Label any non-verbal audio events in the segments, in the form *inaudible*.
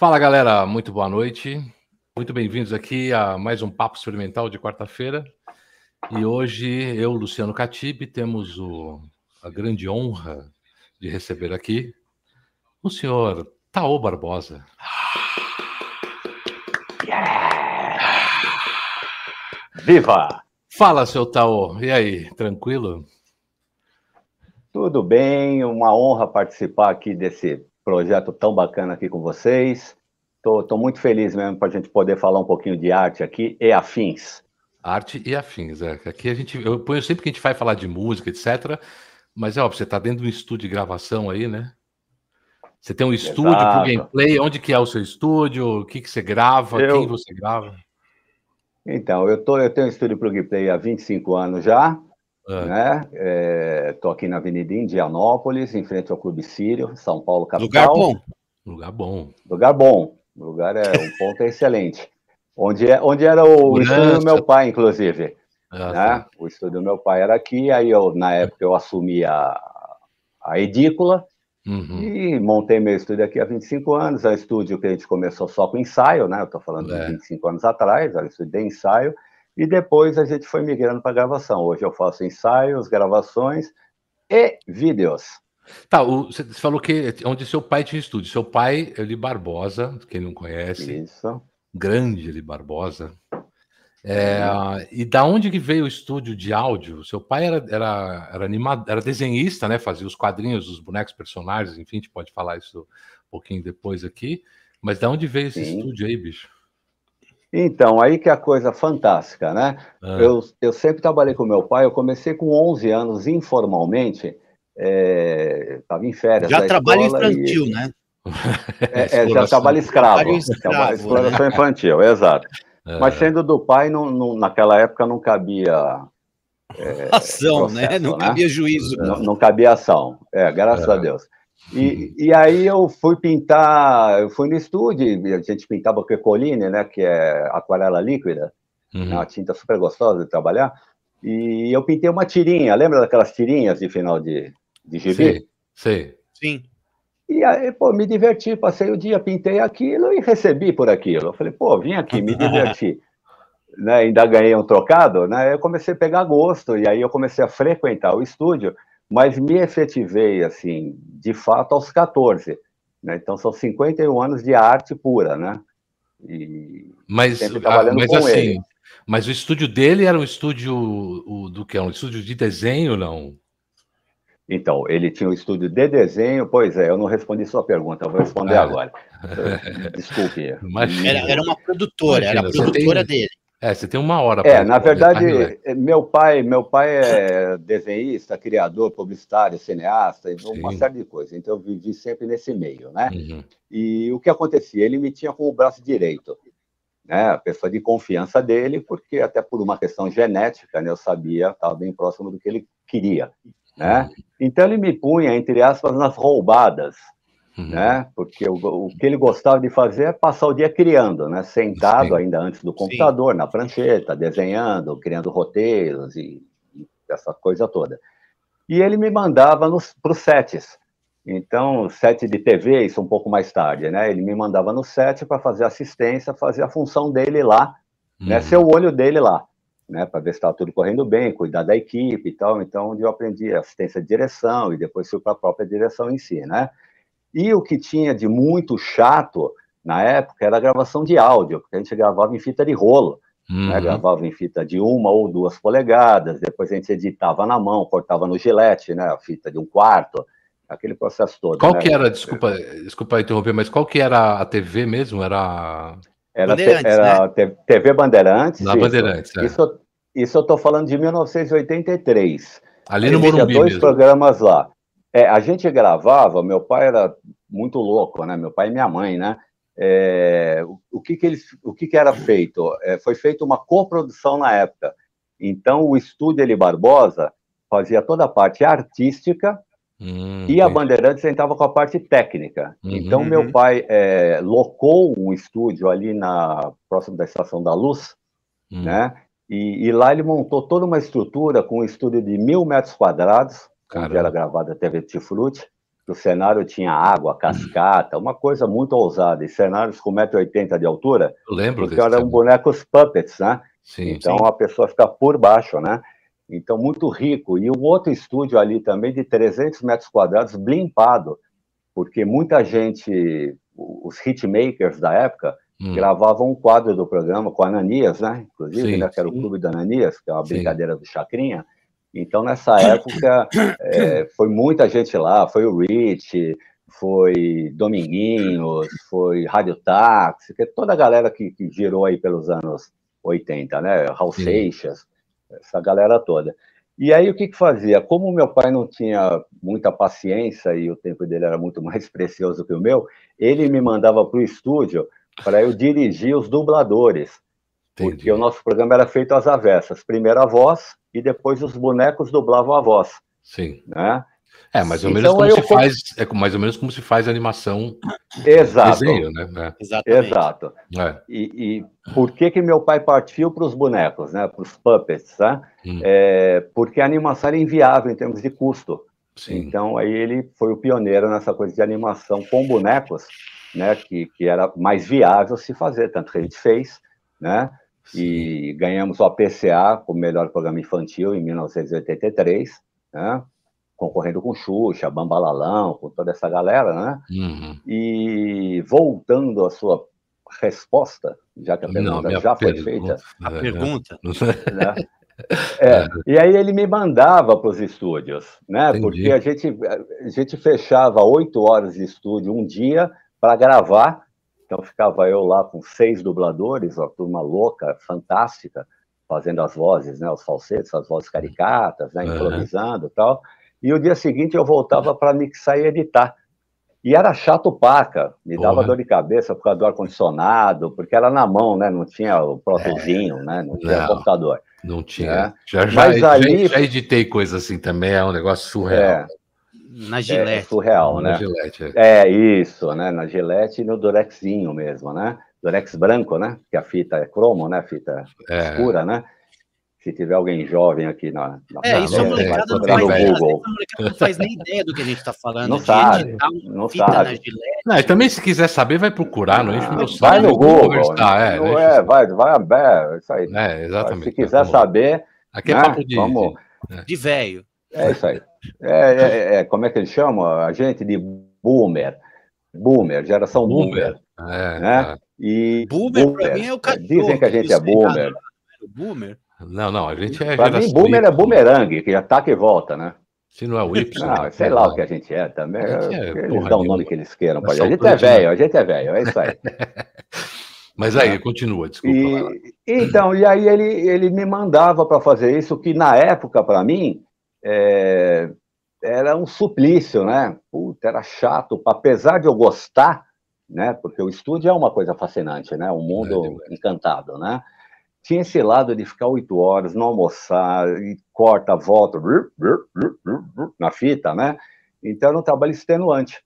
Fala galera, muito boa noite. Muito bem-vindos aqui a mais um Papo Experimental de quarta-feira. E hoje eu, Luciano Catibe, temos o, a grande honra de receber aqui o senhor Taô Barbosa. Viva! Fala, seu Taô. E aí, tranquilo? Tudo bem, uma honra participar aqui desse projeto tão bacana aqui com vocês. Estou muito feliz mesmo para a gente poder falar um pouquinho de arte aqui e afins. Arte e afins, é. Aqui a gente, eu ponho sempre que a gente vai falar de música, etc. Mas é óbvio, você está dentro de um estúdio de gravação aí, né? Você tem um estúdio para gameplay, onde que é o seu estúdio? O que, que você grava? Eu... Quem você grava? Então, eu, tô, eu tenho um estúdio para gameplay há 25 anos já. É. Né? É, aqui na Avenida Indianópolis, em frente ao Clube Sírio, São Paulo, capital. Lugar bom. Lugar bom. Lugar bom. O lugar é um ponto é excelente. Onde, é, onde era o estúdio do meu pai, inclusive. Ah, né? O estúdio do meu pai era aqui, aí eu, na época, eu assumi a, a edícula uhum. e montei meu estúdio aqui há 25 anos. É um estúdio que a gente começou só com ensaio, né? Eu estou falando é. de 25 anos atrás, era um estúdio de ensaio. E depois a gente foi migrando para gravação. Hoje eu faço ensaios, gravações e vídeos. Tá, você falou que onde seu pai tinha estúdio. Seu pai, Eli Barbosa, quem não conhece. Isso. Grande Eli Barbosa. É, e da onde que veio o estúdio de áudio? Seu pai era, era, era, animado, era desenhista, né? Fazia os quadrinhos, os bonecos personagens, enfim, a gente pode falar isso um pouquinho depois aqui. Mas da onde veio esse Sim. estúdio aí, bicho? Então, aí que é a coisa fantástica, né? Ah. Eu, eu sempre trabalhei com meu pai, eu comecei com 11 anos informalmente, estava é, em férias. Já trabalho infantil, e... né? *laughs* É, é, já trabalho escravo. Escravo, exploração né? infantil, *laughs* exato. É. Mas sendo do pai, não, não, naquela época não cabia. É, ação, né? processo, né? Não cabia juízo. Não, não cabia ação. É, graças a Deus. E, e aí eu fui pintar, eu fui no estúdio, a gente pintava quecoline, né, que é aquarela líquida, uhum. uma tinta super gostosa de trabalhar, e eu pintei uma tirinha, lembra daquelas tirinhas de final de, de gibi? Sim, sim. E aí, pô, me diverti, passei o dia, pintei aquilo e recebi por aquilo. Eu falei, pô, vim aqui, me diverti. *laughs* né, ainda ganhei um trocado, né, eu comecei a pegar gosto, e aí eu comecei a frequentar o estúdio, mas me efetivei, assim, de fato, aos 14. Né? Então, são 51 anos de arte pura, né? E mas, trabalhando mas com assim, ele. Mas o estúdio dele era um estúdio o, do que? Um estúdio de desenho, não? Então, ele tinha um estúdio de desenho, pois é, eu não respondi sua pergunta, eu vou responder ah. agora. *laughs* Desculpe. Era, era, uma produtora, Imagina, era a produtora tem... dele. É, você tem uma hora. É, na verdade, meu pai, meu pai é desenhista, criador, publicitário, cineasta, uma série de coisas. Então eu vivi sempre nesse meio, né? Uhum. E o que acontecia? Ele me tinha como braço direito, né? A pessoa de confiança dele, porque até por uma questão genética, né, eu sabia, estava bem próximo do que ele queria, né? Uhum. Então ele me punha entre aspas nas roubadas, Uhum. Né? Porque o, o, que ele gostava de fazer é passar o dia criando, né? Sentado Sim. ainda antes do computador, Sim. na prancheta, desenhando, criando roteiros e, e, essa coisa toda. E ele me mandava para os sets. Então, set de TV, isso um pouco mais tarde, né? Ele me mandava no set para fazer assistência, fazer a função dele lá, né? uhum. né? Ser o olho dele lá, né? Para ver se estava tudo correndo bem, cuidar da equipe e tal. Então, onde eu aprendi assistência de direção e depois fui para a própria direção em si, né? E o que tinha de muito chato na época era a gravação de áudio, porque a gente gravava em fita de rolo. Né? Uhum. Né? Gravava em fita de uma ou duas polegadas, depois a gente editava na mão, cortava no gilete, né? A fita de um quarto, aquele processo todo. Qual né? que era, desculpa, desculpa interromper, mas qual que era a TV mesmo? Era. Era, era né? TV Bandeirantes. Na Bandeirantes, é. Isso, isso eu estou falando de 1983. Ali no Morumbi dois mesmo. programas lá. É, a gente gravava, meu pai era muito louco, né? Meu pai e minha mãe, né? É, o que que eles, o que que era feito? É, foi feita uma coprodução na época. Então o estúdio Eli Barbosa fazia toda a parte artística hum, e a Bandeirantes entrava com a parte técnica. Uhum, então meu uhum. pai é, locou um estúdio ali na próximo da Estação da Luz, uhum. né? E, e, lá ele montou toda uma estrutura com um estúdio de mil metros quadrados, Caramba. onde era gravada a TV Tifruti, O cenário tinha água, cascata, uma coisa muito ousada. E cenários com 1,80m de altura. Eu lembro Porque eram bonecos puppets, né? Sim, então sim. a pessoa fica por baixo, né? Então, muito rico. E um outro estúdio ali também de 300 metros quadrados, blimpado, porque muita gente, os hitmakers da época, hum. gravavam um quadro do programa com Ananias, né? Inclusive, né? que era o Clube da Ananias, que é uma brincadeira sim. do Chacrinha. Então, nessa época, é, foi muita gente lá, foi o Rich, foi Dominguinhos, foi Rádio Táxi, que é toda a galera que, que girou aí pelos anos 80, né? Raul Sim. Seixas, essa galera toda. E aí o que que fazia? Como meu pai não tinha muita paciência e o tempo dele era muito *laughs* mais precioso que o meu, ele me mandava para o estúdio para eu dirigir os dubladores. Entendi. Porque o nosso programa era feito às avessas. Primeiro a voz e depois os bonecos dublavam a voz. Sim. Né? É, mais ou menos então, como se faz, é mais ou menos como se faz animação. Exato. Desenho, né? É. Exatamente. Exato. É. E, e, por que que meu pai partiu para os bonecos, né? Para os puppets, né? Hum. É, porque a animação era inviável em termos de custo. Sim. Então aí ele foi o pioneiro nessa coisa de animação com bonecos, né? Que, que era mais viável se fazer, tanto que a gente fez, né? E ganhamos o APCA como melhor programa infantil em 1983, né? concorrendo com Xuxa, Bambalalão, com toda essa galera, né? Uhum. E voltando à sua resposta, já que a pergunta Não, já foi pergunta, feita. A pergunta. Né? *laughs* É, e aí ele me mandava para os estúdios, né? Entendi. Porque a gente, a gente fechava oito horas de estúdio um dia para gravar. Então ficava eu lá com seis dubladores, uma turma louca, fantástica, fazendo as vozes, né? Os falsetes, as vozes caricatas, né? Improvisando e tal. E o dia seguinte eu voltava para mixar e editar. E era chato paca, me Porra. dava dor de cabeça por causa do ar-condicionado, porque era na mão, né? Não tinha o protozinho, é, né? Não tinha não, computador. Não tinha. É. Já, já, Mas já, aí... já editei coisa assim também, é um negócio surreal. É. Na Gillette. É, surreal, né? Na Gillette, é. é. isso, né? Na Gillette e no Durexinho mesmo, né? Durex branco, né? Que a fita é cromo, né? Fita é. escura, né? se tiver alguém jovem aqui na. na é, isso é molecada não, faz, Google. não faz nem ideia do que a gente está falando. Não sabe. Não sabe. Não, e também, se quiser saber, vai procurar, não enche meu Vai no Google. Tá, é, não é, vai, vai a isso aí. É, exatamente. Se quiser saber. Aqui é né, papo de. Vamos, de velho. É isso aí. É, é, é, como é que eles chamam? A gente de boomer. Boomer, geração boomer. boomer é, né? E boomer, boomer para mim, é o cachorro. Dizem que a gente é boomer. Boomer? Não, não, a gente é. Pra mim, boomer é boomerang, que ataca e volta, né? Se não é o Y. *laughs* Não, né? sei lá o que a gente é também. Gente é, eles dão o nome que eles queiram. A gente é velho, a gente é velho, é isso aí. *laughs* Mas aí, continua, desculpa. E, então, e aí ele, ele me mandava para fazer isso, que na época, para mim, é, era um suplício, né? Puta, era chato, apesar de eu gostar, né? Porque o estúdio é uma coisa fascinante, né? Um mundo é, encantado, né? tinha esse lado de ficar oito horas, não almoçar, e corta, volta, na fita, né? Então era um trabalho extenuante.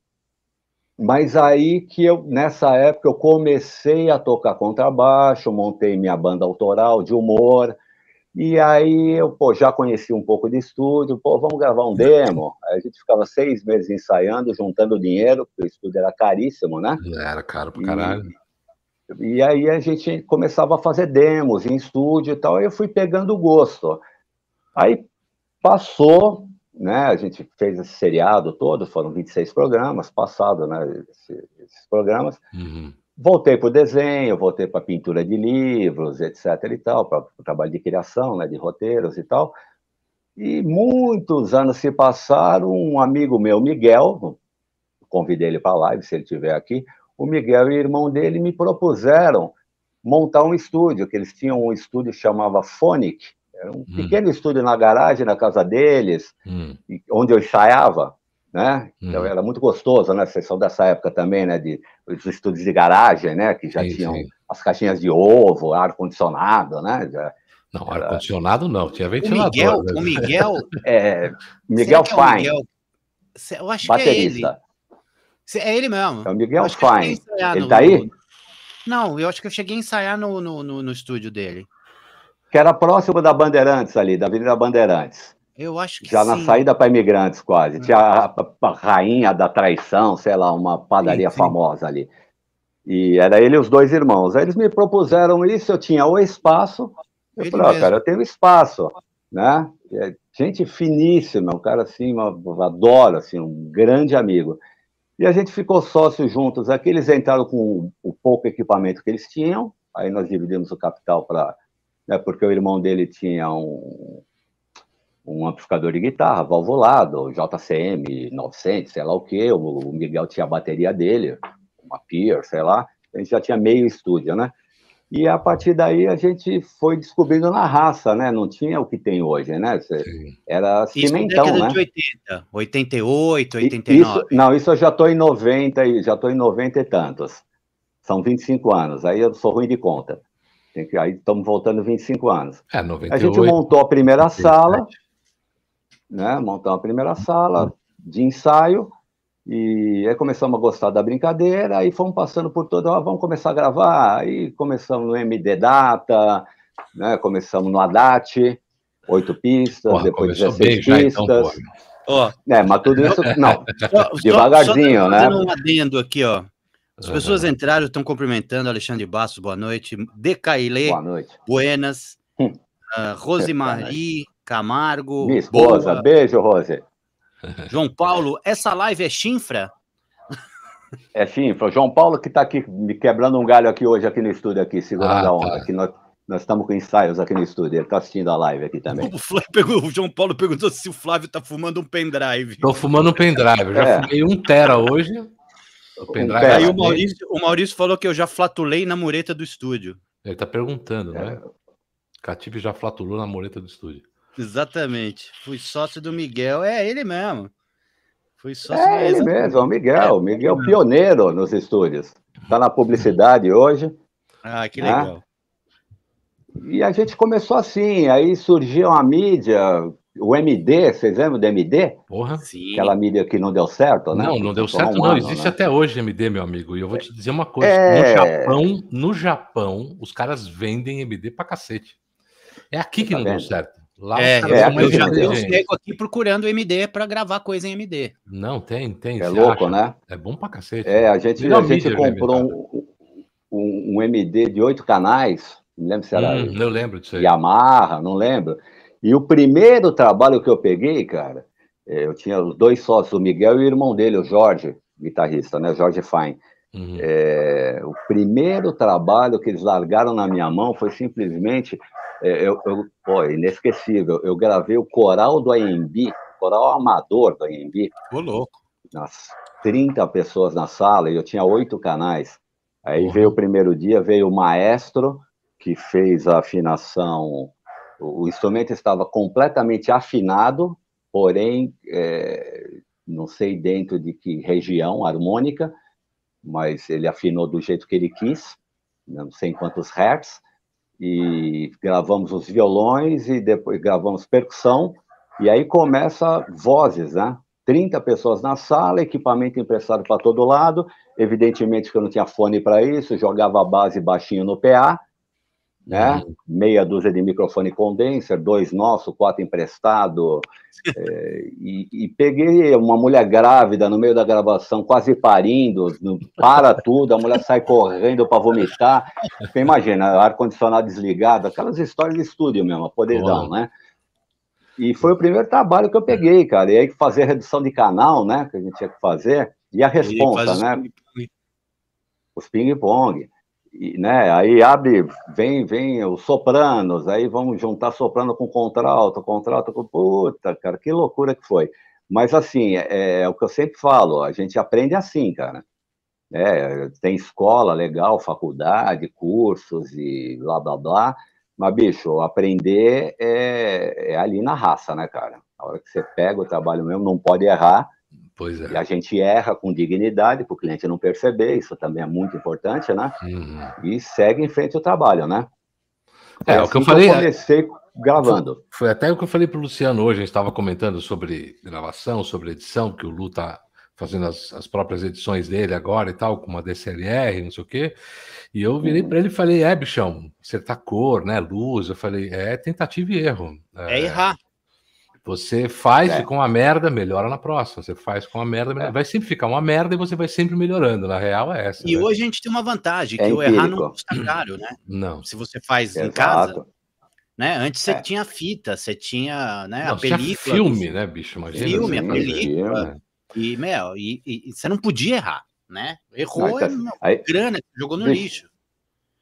Mas aí que eu, nessa época, eu comecei a tocar contrabaixo, montei minha banda autoral de humor, e aí eu pô, já conheci um pouco de estúdio, pô, vamos gravar um demo. Aí a gente ficava seis meses ensaiando, juntando dinheiro, porque o estúdio era caríssimo, né? Era caro pra caralho. E, e aí a gente começava a fazer demos em estúdio e tal, e eu fui pegando gosto. Aí passou, né, a gente fez esse seriado todo, foram 26 programas, passado, né, esse, esses programas. Uhum. Voltei para o desenho, voltei para a pintura de livros, etc e tal, para o trabalho de criação, né, de roteiros e tal. E muitos anos se passaram, um amigo meu, Miguel, convidei ele para a live, se ele estiver aqui, o Miguel e o irmão dele me propuseram montar um estúdio, que eles tinham um estúdio que chamava Phonic, era um hum. pequeno estúdio na garagem, na casa deles, hum. onde eu ensaiava, né? Então hum. era muito gostoso, né? Vocês são dessa época também, né? De os estúdios de garagem, né? Que já sim, tinham sim. as caixinhas de ovo, ar condicionado, né? Já, não, ar condicionado não, tinha ventilador. O Miguel, né? o Miguel, *laughs* é, Miguel Fine. É Miguel? Eu acho baterista. que é ele. É ele mesmo. É o Miguel Fine. Ele no, tá aí? Não, eu acho que eu cheguei a ensaiar no, no, no, no estúdio dele. Que era próximo da Bandeirantes ali, da Avenida Bandeirantes. Eu acho que Já sim. na saída para imigrantes, quase. Tinha a, a, rainha da traição, sei lá, uma padaria sim, sim. famosa ali. E era ele e os dois irmãos. Aí eles me propuseram isso, eu tinha o espaço. Eu ele falei, ó, cara, eu tenho espaço, né? É gente finíssima, um cara assim, eu adoro, assim, um grande amigo. E a gente ficou sócio juntos aqui, eles entraram com o pouco equipamento que eles tinham, aí nós dividimos o capital para... Né, porque o irmão dele tinha um, um amplificador de guitarra valvulado, JCM 900, sei lá o quê, o Miguel tinha a bateria dele, uma Pier, sei lá, a gente já tinha meio estúdio, né? E a partir daí a gente foi descobrindo na raça, né? Não tinha o que tem hoje, né? Era cimentão, isso né? de 80, 88, 89. Isso, não, isso eu já estou em 90, já estou em 90 e tantos. São 25 anos, aí eu sou ruim de conta. Que, aí estamos voltando 25 anos. É, 98, a gente montou a primeira 97. sala, né? Montamos a primeira sala de ensaio, e aí começamos a gostar da brincadeira, aí fomos passando por todo, ah, vamos começar a gravar, aí começamos no MD Data, né, começamos no Haddad, oito pistas, Porra, depois 16 bem, pistas. Já, então, ó, é, mas tudo isso, *laughs* não, devagarzinho, só, só né? um adendo aqui, ó. As pessoas uhum. entraram, estão cumprimentando Alexandre Bastos, boa noite. Decailê, boa noite. Buenas. uh, Rosemarie Camargo. Minha esposa, boa. beijo, Rose. *laughs* João Paulo, essa live é chinfra? É chinfra. João Paulo que está aqui me quebrando um galho aqui hoje, aqui no estúdio, aqui, segurando ah, a onda. Tá. nós, nós estamos com ensaios aqui no estúdio. Ele está assistindo a live aqui também. O, pegou, o, João Paulo perguntou se o Flávio está fumando um pendrive. Estou fumando um pendrive. Já é. fumei um tera hoje. O pendrive. Aí o Maurício, o Maurício falou que eu já flatulei na mureta do estúdio. Ele está perguntando, é. né? Catipe já flatulou na mureta do estúdio. Exatamente. Fui sócio do Miguel. É ele mesmo. Fui sócio É ele mesmo, o Miguel. É, Miguel pioneiro nos estúdios. Está na publicidade hoje. Ah, que né? legal. E a gente começou assim, aí surgiu a mídia, o MD, vocês lembram do MD? Porra, sim. Aquela mídia que não deu certo, né? Não, não deu certo, um não. Ano, Existe né? até hoje MD, meu amigo. E eu vou te dizer uma coisa: é... no Japão, no Japão, os caras vendem MD pra cacete. É aqui que tá não vendo? deu certo. Lá é, é eu já um cego aqui procurando MD para gravar coisa em MD. Não, tem, tem. É louco, acha? né? É bom pra cacete. É, a gente, a gente comprou um, um, um, MD de oito canais, não lembro se era. Hum, eu lembro disso aí. Yamaha, não lembro. E o primeiro trabalho que eu peguei, cara, é, eu tinha os dois sócios, o Miguel e o irmão dele, o Jorge, guitarrista, né? Jorge Fine. Uhum. É, o primeiro trabalho que eles largaram na minha mão foi simplesmente é, eu, eu, pô, inesquecível. Eu gravei o coral do AMB, coral amador do AMB. Ô, louco. Nas 30 pessoas na sala e eu tinha oito canais. Aí uhum. veio o primeiro dia, veio o maestro que fez a afinação. O instrumento estava completamente afinado, porém, é, não sei dentro de que região harmônica, mas ele afinou do jeito que ele quis, não sei em quantos hertz e gravamos os violões e depois gravamos percussão, e aí começa vozes, né? 30 pessoas na sala, equipamento emprestado para todo lado, evidentemente que eu não tinha fone para isso, jogava a base baixinho no PA, né? Uhum. Meia dúzia de microfone condenser, dois nossos, quatro emprestado, *laughs* é, e, e, peguei uma mulher grávida no meio da gravação, quase parindo, para tudo, a mulher sai correndo para vomitar. Você imagina, ar-condicionado desligado, aquelas histórias de estúdio mesmo, poderzão, né? E foi o primeiro trabalho que eu peguei, cara. E aí fazer redução de canal, né? Que a gente tinha que fazer, e a resposta, né? Os ping-pong né, aí abre, vem, vem os sopranos, aí vamos juntar soprano com contralto, contralto com. Puta, cara, que loucura que foi. Mas, assim, é, é o que eu sempre falo, a gente aprende assim, cara. É, tem escola legal, faculdade, cursos e blá, blá, blá. Mas, bicho, aprender é, é ali na raça, né, cara? A hora que você pega o trabalho mesmo, não pode errar Pois é. E a gente erra com dignidade para o cliente não perceber, isso também é muito importante, né? Uhum. E segue em frente o trabalho, né? É, assim o que eu falei. Eu comecei gravando. Foi, foi até o que eu falei para o Luciano hoje, a gente estava comentando sobre gravação, sobre edição, que o Lu está fazendo as, as, próprias edições dele agora e tal, com uma DCLR, não sei o quê. E eu virei uhum. para ele e falei: é, bichão, acertar cor, né? Luz. Eu falei: é tentativa e erro. É, é errar. Você faz é. com uma merda, melhora na próxima. Você faz com uma merda, é. vai sempre ficar uma merda e você vai sempre melhorando. Na real é essa. E né? hoje a gente tem uma vantagem, é que o errar não custa caro, né? Não. Se você faz Exato. em casa, né? Antes você é. tinha fita, você tinha né, não, a película. filme, né, bicho? Imagina. Filme, a película. E, meu, e, e, e, você não podia errar, né? Errou, não, então, é, grana, jogou no lixo.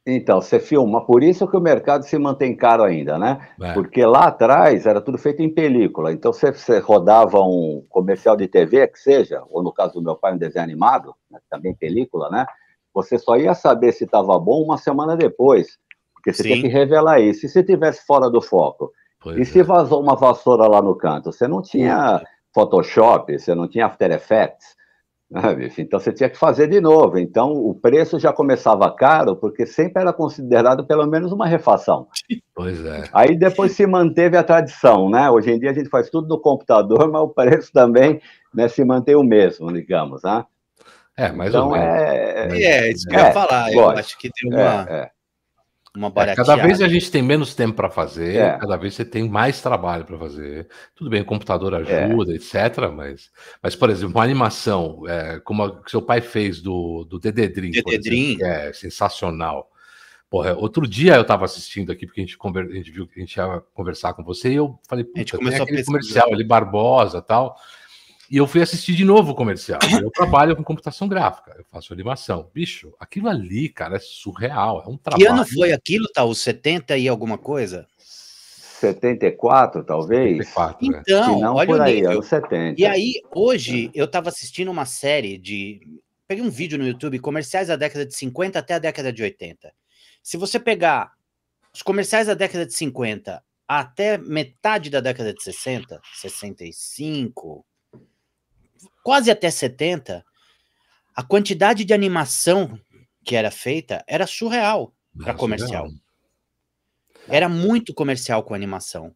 Então, você filma, por isso que o mercado se mantém caro ainda, né? É. Porque lá atrás era tudo feito em película. Então, você, você, rodava um comercial de TV, que seja, ou no caso do meu pai, um desenho animado, né, também película, né? Você só ia saber se estava bom uma semana depois, porque você Sim. tinha que revelar isso. E se tivesse fora do foco? Pois e é. se vazou uma vassoura lá no canto? Você não tinha Photoshop, você não tinha After Effects. Né, então você tinha que fazer de novo. Então o preço já começava caro, porque sempre era considerado pelo menos uma refação. Pois é. Aí depois se manteve a tradição, né? Hoje em dia a gente faz tudo no computador, *laughs* mas o preço também né, se mantém o mesmo, digamos, né? É, mais então, ou menos. É, é, isso que eu ia é, falar. Eu acho que tem uma. É, é uma é, cada vez a gente tem menos tempo para fazer, é. cada vez você tem mais trabalho para fazer. Tudo bem, o computador é. ajuda, é. etc. Mas, mas, por exemplo, uma animação, é, como a que seu pai fez do, do Dededrim, Dededrim. que é sensacional. Porra, outro dia eu estava assistindo aqui, porque a gente, conver, a gente viu que a gente ia conversar com você, e eu falei, a gente começou aquele comercial ali, Barbosa tal. E eu fui assistir de novo o comercial. Eu trabalho com computação gráfica, eu faço animação. Bicho, aquilo ali, cara, é surreal. É um trabalho. Que ano foi aquilo, tá? Os 70 e alguma coisa? 74, talvez. 74, é. então, não, olha por o aí, nível. Anos 70. E aí, hoje, é. eu estava assistindo uma série de. Peguei um vídeo no YouTube, comerciais da década de 50 até a década de 80. Se você pegar os comerciais da década de 50 até metade da década de 60, 65, quase até 70, a quantidade de animação que era feita era surreal para comercial. Era muito comercial com animação.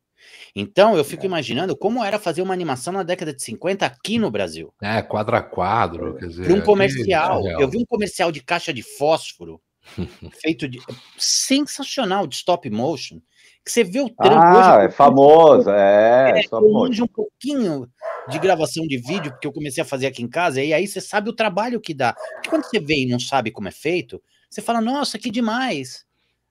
Então, eu fico é. imaginando como era fazer uma animação na década de 50 aqui no Brasil. É, quadro a quadro. Quer dizer, Para um comercial. Eu vi um comercial de caixa de fósforo *laughs* feito de. sensacional, de stop motion. Que você vê o trampo. Ah, hoje, é famoso, é. é uso um pouquinho de gravação de vídeo, porque eu comecei a fazer aqui em casa, e aí você sabe o trabalho que dá. Porque quando você vê e não sabe como é feito, você fala, nossa, que demais.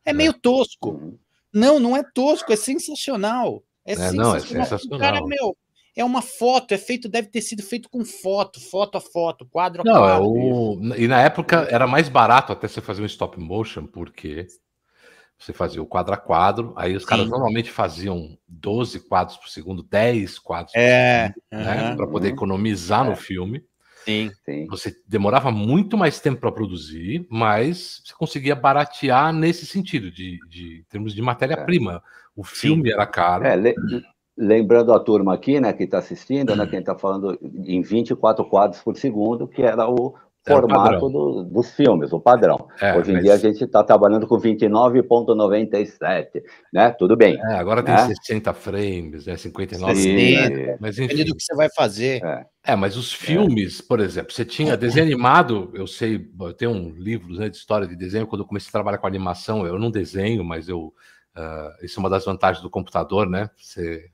É, é. meio tosco. Uhum. Não, não é tosco, é sensacional. É, é sensacional. Não, é sensacional. O cara, meu, é uma foto, é feito, deve ter sido feito com foto, foto a foto, quadro a não, quadro. É o... E na época era mais barato até você fazer um stop motion, porque você fazia o quadro a quadro, aí os Sim. caras normalmente faziam 12 quadros por segundo, 10 quadros é, por segundo, né, para poder economizar é. no filme. Sim, sim. Você demorava muito mais tempo para produzir, mas você conseguia baratear nesse sentido, de, de termos de matéria-prima. O filme sim. era caro. É, le lembrando a turma aqui, né, que está assistindo, né, quem está falando em 24 quadros por segundo, que era o, é formato do, dos filmes, o padrão. É, Hoje em mas... dia a gente está trabalhando com 29,97, né? Tudo bem. É, agora né? tem 60 frames, né? 59 Sim. Mas enfim. Depende do que você vai fazer. É, é mas os filmes, por exemplo, você tinha desenho animado, eu sei, eu tenho um livro né, de história de desenho, quando eu comecei a trabalhar com animação, eu não desenho, mas eu. Uh, isso é uma das vantagens do computador, né? Você,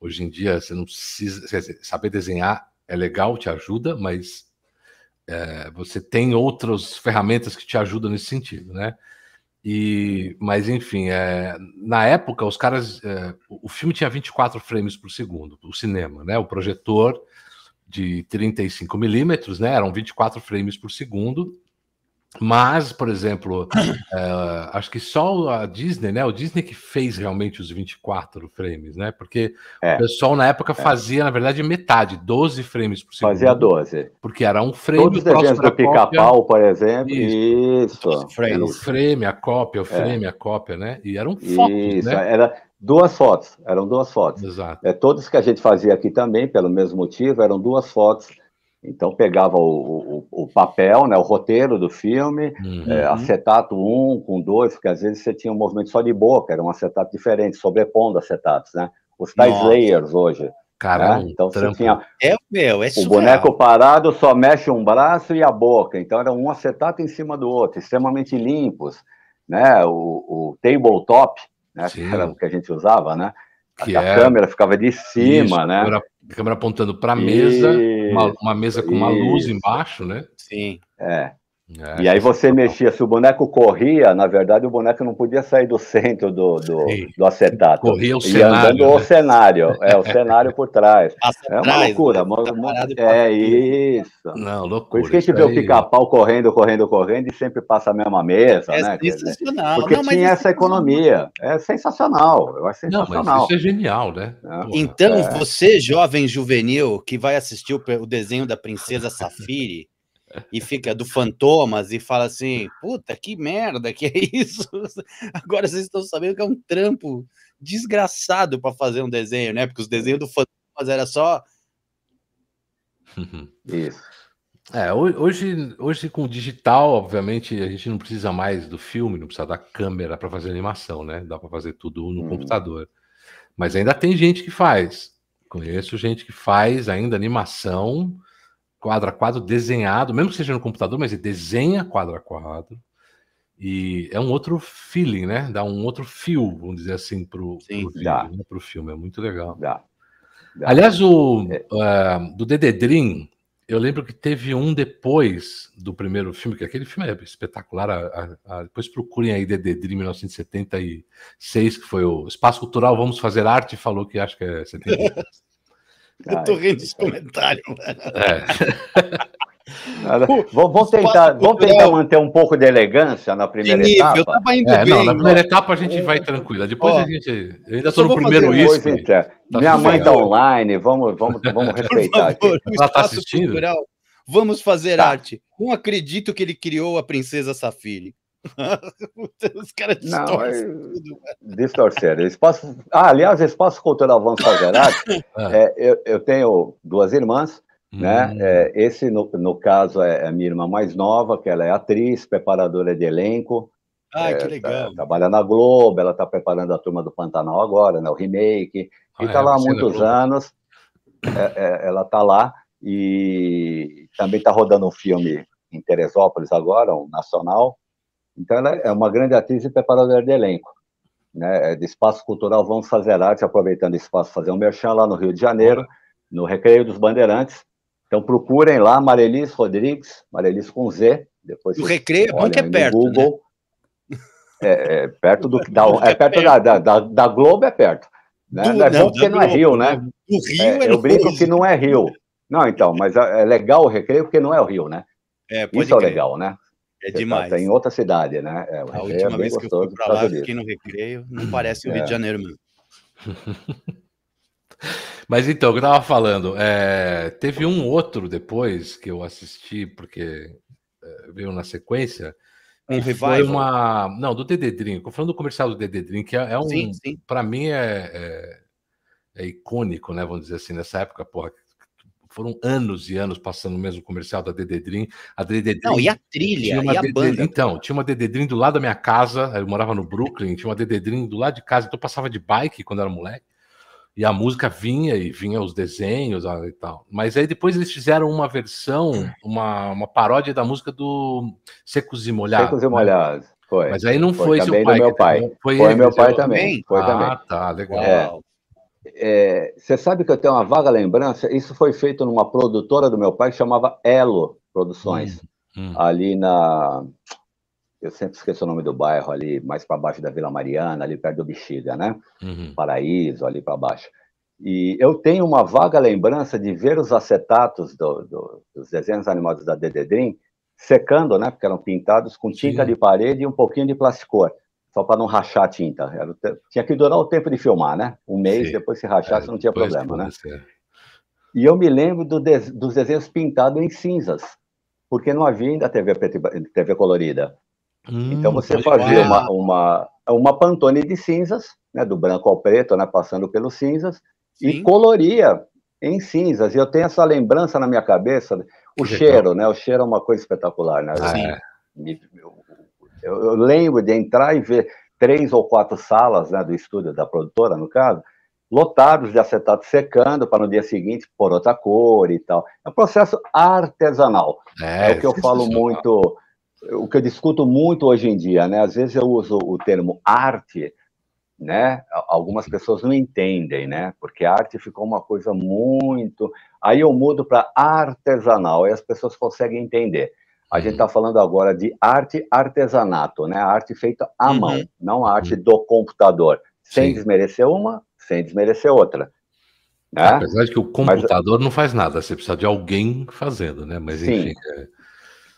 hoje em dia, você não precisa. Saber desenhar é legal, te ajuda, mas é, você tem outras ferramentas que te ajudam nesse sentido, né? E, mas enfim, é, na época os caras, é, o filme tinha 24 frames por segundo, o cinema, né? O projetor de 35 milímetros, né? Eram 24 frames por segundo mas, por exemplo, uh, acho que só a Disney, né? O Disney que fez realmente os 24 frames, né? Porque é, o pessoal na época é. fazia, na verdade, metade, 12 frames por segundo. Fazia 12. Porque era um frame. Todos os desenhos do pica-pau, por exemplo. Isso. isso. O frame, a cópia, o é. frame, é. a cópia, né? E eram fotos, isso. né? Era duas fotos, eram duas fotos. Exato. É, todos que a gente fazia aqui também, pelo mesmo motivo, eram duas fotos então pegava o, o, o, papel, né, o roteiro do filme, uhum. é, acetato 1 com 2, porque às vezes você tinha um movimento só de boca, era um acetato diferente, sobrepondo acetatos, né? Os tais Nossa. layers hoje. Caramba, né? então você tinha é, meu, é o boneco parado só mexe um braço e a boca, então era um acetato em cima do outro, extremamente limpos, né? O, o tabletop, né? Que era o que a gente usava, né? Que a é... câmera ficava de cima, Isso, né? A câmera, apontando para a mesa, uma, uma, mesa com uma luz embaixo, né? Sim. É. É, e aí você mexia, se o boneco corria, na verdade o boneco não podia sair do centro do, do, do acetato. Corria o cenário. Andando né? o cenário, é o *laughs* cenário por trás. É uma trás, loucura. Né? Uma, é isso. Não, loucura. Por isso que a gente vê o pica-pau correndo, correndo, correndo e sempre passa a mesma mesa, é né? Sensacional. Porque não, tinha essa economia. É sensacional. Eu acho sensacional. Não, isso é genial, né? então, é. você, jovem juvenil, que vai assistir o, o desenho da Princesa Safiri e fica do Fantomas e fala assim: puta, que merda, que é isso? *laughs* Agora vocês estão sabendo que é um trampo desgraçado para fazer um desenho, né? Porque os desenhos do Fantomas era só. Isso. É, hoje, hoje com o digital, obviamente, a gente não precisa mais do filme, não precisa da câmera para fazer animação, né? Dá para fazer tudo no hum. computador. Mas ainda tem gente que faz. Conheço gente que faz ainda animação quadro a quadro desenhado, mesmo que seja no computador, mas ele desenha quadro a quadro. E é um outro feeling, né? Dá um outro fio, vamos dizer assim, para o né? filme. É muito legal. Dá. Dá. Aliás, o é. uh, do Dede Dream, eu lembro que teve um depois do primeiro filme, que aquele filme é espetacular. A, a, a, depois procurem aí Dede Dream 1976, que foi o Espaço Cultural Vamos Fazer Arte, falou que acho que é 76. *laughs* Eu tô rindo desse comentário. É. *laughs* vamos tentar, vamos tentar manter um pouco de elegância na primeira nível, etapa. Eu tava indo é, bem, não, na primeira ó. etapa a gente vai tranquila. Depois ó, a gente. Eu ainda estou no primeiro isso. Tá Minha mãe está online, vamos, vamos, vamos respeitar. Favor, Ela está assistindo. Cultural, vamos fazer tá. arte. Não acredito que ele criou a princesa Safiri. Os caras distorcem não, tudo. Distorceram. Espaço... Ah, aliás, Espaço Cultural Vamos Fazer Arte, é, eu, eu, tenho duas irmãs, né? hum. né? É, esse, no, no caso, é a minha irmã mais nova, que ela é atriz, preparadora de elenco. Ah, é, que legal. Tá, trabalha na Globo, ela está preparando a Turma do Pantanal agora, né? O remake. E está ah, é, lá há muitos anos. É, ela está lá e também está rodando um filme em Teresópolis agora, um nacional, então, ela é uma grande atriz e preparadora de elenco. Né, é de espaço cultural, vamos fazer arte, aproveitando o espaço, fazer um merchan lá no Rio de Janeiro, no Recreio dos Bandeirantes. Então, procurem lá Marelis Rodrigues, Marelis com Z. Depois o Recreio é bom que é perto, Google. Né? É, é, perto do *laughs* da, é perto da, da, da, Globo, é perto. Né? Do, não é bom porque não é Rio, né? O Rio é, é Eu brinco que não é Rio. Não, então, mas é, é legal o Recreio porque não é o Rio, né? É, Isso é legal, né? É demais. Tá em outra cidade, né? É, a última é vez que eu fui para lá, fiquei no recreio, não parece o Rio de é. Janeiro mesmo. *laughs* Mas então, o que eu tava falando, é, teve um outro depois que eu assisti, porque é, veio na sequência. Um revival? Foi uma. Não, do Dededrinho. Estou falando do comercial do Dededrinho, que é, é um. Para mim é, é, é, icônico, né? Vamos dizer assim, nessa época, porra, foram anos e anos passando o mesmo comercial da DD Dream. A DD Dream, Não, e a trilha, e a DD, banda. Então, tinha uma DD Dream do lado da minha casa, eu morava no Brooklyn, tinha uma DD Dream do lado de casa, então eu passava de bike quando era moleque. E a música vinha e vinha os desenhos ah, e tal. Mas aí depois eles fizeram uma versão, uma, uma paródia da música do Secos e Molhados. Secos e né? Molhados. Foi. Mas aí não foi, foi seu pai. Meu pai. Foi, foi meu pai também. Foi ah, também. tá, legal. É. É, você sabe que eu tenho uma vaga lembrança? Isso foi feito numa produtora do meu pai que chamava Elo Produções, hum, hum. ali na. Eu sempre esqueço o nome do bairro, ali mais para baixo da Vila Mariana, ali perto do Bexiga, né? Uhum. Paraíso, ali para baixo. E eu tenho uma vaga lembrança de ver os acetatos do, do, dos desenhos animados da Dededrim secando, né? Porque eram pintados com tinta Sim. de parede e um pouquinho de plasticor só para não rachar a tinta. Era, tinha que durar o tempo de filmar, né? Um mês, Sim. depois se rachasse, é, não tinha problema, né? Ser. E eu me lembro do de, dos desenhos pintados em cinzas, porque não havia ainda TV, TV colorida. Hum, então você fazia uma, uma, uma pantone de cinzas, né, do branco ao preto, né, passando pelos cinzas, Sim. e coloria em cinzas. E eu tenho essa lembrança na minha cabeça, o que cheiro, legal. né? O cheiro é uma coisa espetacular, né? Ah, é. Eu, eu, lembro de entrar e ver três ou quatro salas né, do estúdio da produtora, no caso, lotados de acetato secando para no dia seguinte pôr outra cor e tal. É um processo artesanal. É, é o que eu falo muito, o que eu discuto muito hoje em dia, né? Às vezes eu uso o termo arte né? Algumas pessoas não entendem, né? Porque arte ficou uma coisa muito. Aí eu mudo para artesanal, aí as pessoas conseguem entender. A gente está falando agora de arte artesanato, né? A arte feita à uhum. mão, não a arte uhum. do computador. Sem Sim. desmerecer uma, sem desmerecer outra. Né? Apesar de que o computador mas, não faz nada, você precisa de alguém fazendo, né? Mas sim, enfim.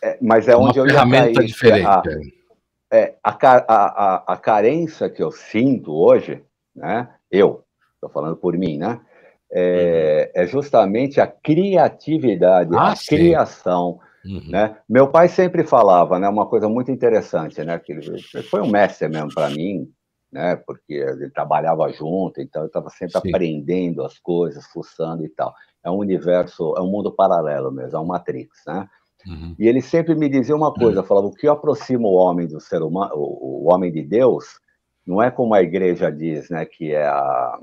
É, é, mas é onde uma eu ferramenta diferente. A, é. é, a, a, a, carência que eu sinto hoje, né? Eu, estou falando por mim, né? É, uhum. é justamente a criatividade, ah, a sim. criação. Uhum. Né? Meu pai sempre falava, né, uma coisa muito interessante, né, que ele, ele foi um mestre mesmo para mim, né? Porque ele trabalhava junto, então eu estava sempre Sim. aprendendo as coisas, fuçando e tal. É um universo, é um mundo paralelo mesmo, é um Matrix, né? Uhum. E ele sempre me dizia uma coisa, uhum. falava o que aproxima o homem do ser humano, o, o, homem de Deus, não é como a igreja diz, né, que é a,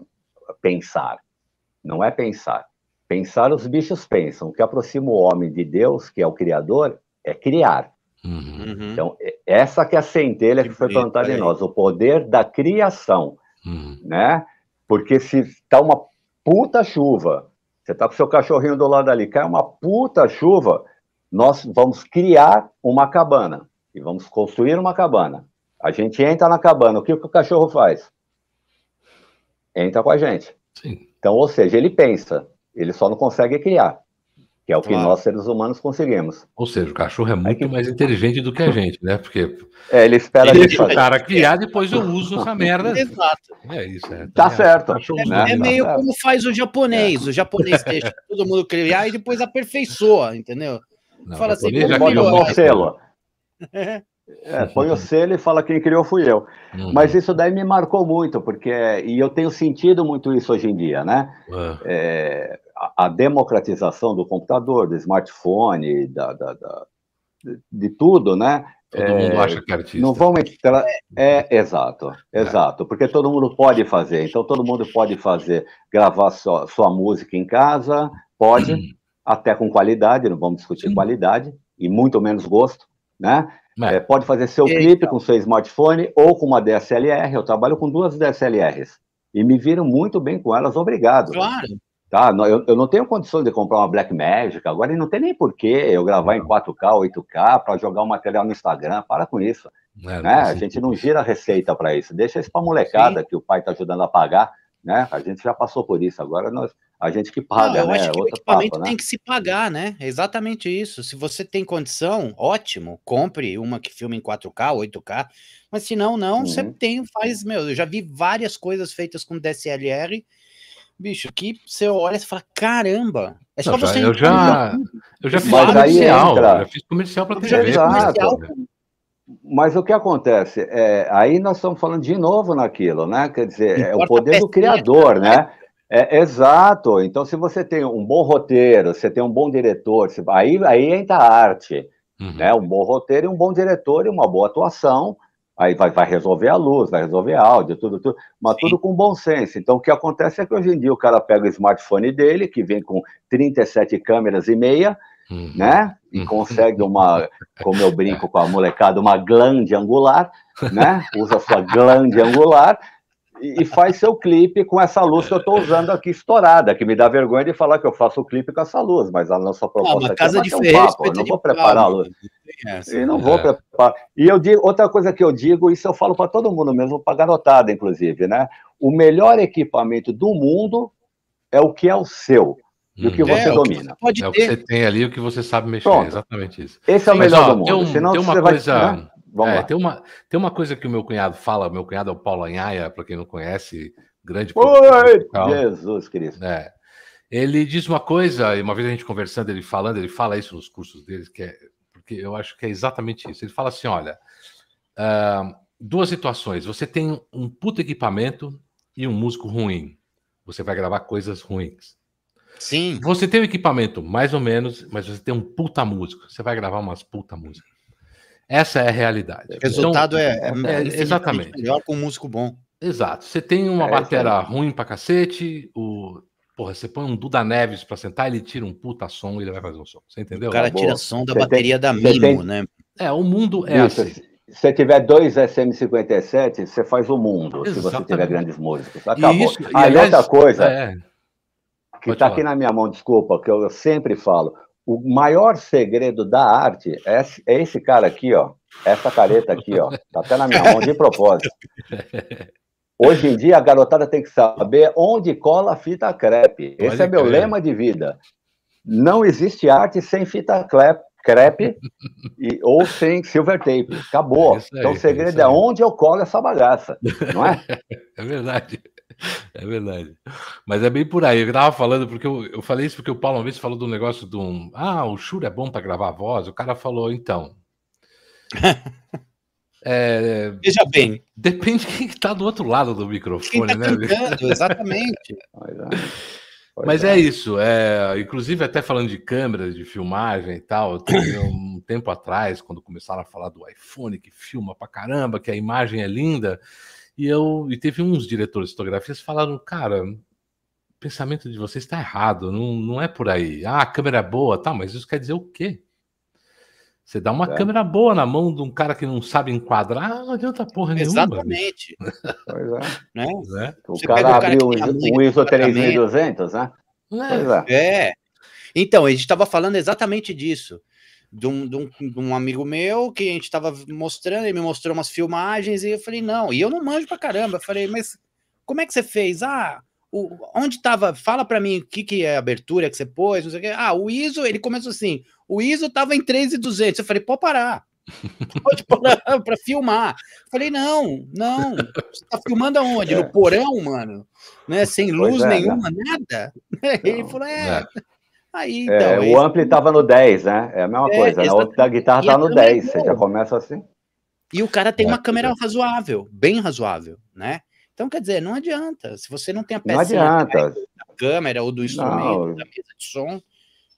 a pensar. Não é pensar. Pensar os bichos pensam. O que aproxima o homem de Deus, que é o criador, é criar. Uhum. Então, essa que é a centelha que, que foi plantada em nós, o poder da criação, uhum. né? Porque se está uma puta chuva, você está com seu cachorrinho do lado ali, cai uma puta chuva, nós vamos criar uma cabana e vamos construir uma cabana. A gente entra na cabana, o que, que o cachorro faz? Entra com a gente. Sim. Então, ou seja, ele pensa, ele só não consegue criar que é o que claro. nós seres humanos conseguimos. Ou seja, o cachorro é muito que... mais inteligente do que a gente, né? Porque é, ele espera ele deixa o cara criar, depois eu uso essa merda. Exato. É isso, é. Tá, certo. É, né? é, meio tá como faz o japonês. É. O japonês deixa *laughs* todo mundo criar e depois aperfeiçoa, entendeu? Não, Fala assim, já criou o selo. É, põe o selo e fala quem criou fui eu. Uhum. Mas isso daí me marcou muito, porque e eu tenho sentido muito isso hoje em dia, né? Uhum. É, a, democratização do computador, do smartphone, da, da, da de tudo, né? Todo é, mundo acha que é artista. Não vão entrar. É, exato, é. exato. Porque todo mundo pode fazer. Então, todo mundo pode fazer, gravar sua, sua música em casa, pode, até com qualidade, não vamos discutir Sim. qualidade, e muito menos gosto, né? É. é pode fazer seu clipe com seu smartphone ou com uma DSLR. Eu trabalho com duas DSLRs. E me viram muito bem com elas, obrigado. Claro. Tá? Eu, eu não tenho condições de comprar uma Black Magic agora, e não tem nem porquê eu gravar em 4K, 8K para jogar o material no Instagram. Para com isso. É, né? A gente não gira receita para isso. Deixa isso para a molecada Sim. que o pai está ajudando a pagar. Né? A gente já passou por isso. Agora nós, a gente que paga. Não, eu né? acho que Outro o equipamento papo, né? tem que se pagar, né? É exatamente isso. Se você tem condição, ótimo, compre uma que filme em 4K, 8K. Mas se não, não, uhum. você tem, faz, meu, eu já vi várias coisas feitas com DSLR bicho, que você olha e fala, caramba, é só não, você... Eu já, eu já fiz comercial, já fiz comercial para TV. Exato. Mas o que acontece? É, aí nós estamos falando de novo naquilo, né? Quer dizer, é o poder do criador, né? É, exato. Então, se você tem um bom roteiro, você tem um bom diretor, aí, aí entra a arte. Uhum. Né? Um bom roteiro e um bom diretor e uma boa atuação aí vai, vai resolver a luz, vai resolver áudio, tudo, tudo, mas Sim. tudo com bom senso. Então, o que acontece é que hoje em dia o cara pega o smartphone dele, que vem com 37 câmeras e meia, uhum. né? E consegue uma, como eu *laughs* brinco com a molecada, uma glande angular, né? Usa sua glande angular e, faz seu clipe com essa luz que eu estou usando aqui estourada, que me dá vergonha de falar que eu faço o clipe com essa luz, mas a nossa proposta ah, casa é de um papo, eu não vou preparar a luz. e não vou é. preparar. E eu digo, outra coisa que eu digo, isso eu falo para todo mundo mesmo, para garotada, inclusive, né? O melhor equipamento do mundo é o que é o seu. E o que você é, domina. O que é o que você tem ali, o que você sabe mexer. Pronto. Exatamente isso. Esse é o melhor do mundo. Tem, um, Senão tem uma coisa. Vai, né? Vamos é, lá. Tem uma, tem uma coisa que o meu cunhado fala, meu cunhado é o Paulo Anhaia, para quem não conhece, grande Oi, Jesus Cristo. É. Ele diz uma coisa, e uma vez a gente conversando, ele falando, ele fala isso nos cursos dele, que é, porque eu acho que é exatamente isso. Ele fala assim: olha, uh, duas situações. Você tem um puto equipamento e um músico ruim. Você vai gravar coisas ruins. Sim. Você tem um equipamento mais ou menos, mas você tem um puta músico. Você vai gravar umas puta música. Essa é a realidade. O resultado então, é, é, é exatamente melhor com um músico bom. Exato. Você tem uma é, batera ruim pra cacete, o Porra, você põe um Duda Neves pra sentar, ele tira um puta som e ele vai fazer um som. Você entendeu? O cara tira som da você bateria tem, da Mimo, tem... né? É, o mundo é Isso. assim. você tiver dois SM57, você faz o mundo, Exatamente. se você tiver grandes músicos. Acabou. Isso, Aí aliás, outra coisa, é... que está aqui na minha mão, desculpa, que eu sempre falo, o maior segredo da arte é, é esse cara aqui, ó, essa careta aqui, ó, tá até na minha mão de propósito. Hoje em dia, a garotada tem que saber onde cola a fita crepe. Esse Pode é meu lema de vida. Não existe arte sem fita crepe e, ou sem silver tape. Acabou. É aí, então, o segredo é, é onde eu colo essa bagaça, não é? *laughs* É verdade. *laughs* É verdade. Mas é bem por aí. Eu estava falando, porque eu, eu falei isso porque o Paulo uma vez falou do negócio de um. Ah, o Shure é bom para gravar voz. O cara falou, então. *laughs* É, Veja bem. Depende de quem está do outro lado do microfone, tá né? Cantando, *laughs* exatamente. Mas é. é isso. É, inclusive, até falando de câmeras, de filmagem e tal, um tempo atrás, quando começaram a falar do iPhone que filma pra caramba, que a imagem é linda, e eu e teve uns diretores de fotografias que falaram, cara, o pensamento de vocês está errado, não, não é por aí. Ah, a câmera é boa, tá, mas isso quer dizer o quê? Você dá uma é. câmera boa na mão de um cara que não sabe enquadrar, não adianta porra nenhuma. Exatamente. Pois é. Né? É. O Você cara abriu um, um ISO 3200, né? É. é. Então, a gente estava falando exatamente disso. De um, de, um, de um, amigo meu que a gente estava mostrando, ele me mostrou umas filmagens e eu falei, não, e eu não manjo pra caramba. Eu falei, mas como é que você fez? Ah, o, onde estava? Fala para mim o que, que é a abertura que você pôs, não sei o que. Ah, o ISO, ele começou assim, o ISO estava em 3,200. Eu falei, pode parar. Pode parar *laughs* para filmar. Eu falei, não, não. Você tá filmando aonde? É. No porão, mano? Né? Sem luz é, nenhuma, né? nada. *laughs* Não. Ele falou, é. é. Aí, é, então, o ampli estava no 10, né? É a mesma é, coisa, né? O da guitarra está no 10, você já começa assim. E o cara tem uma câmera razoável, bem razoável, né? Então, quer dizer, não adianta. Se você não tem a peça da câmera ou do instrumento, não. da mesa de som,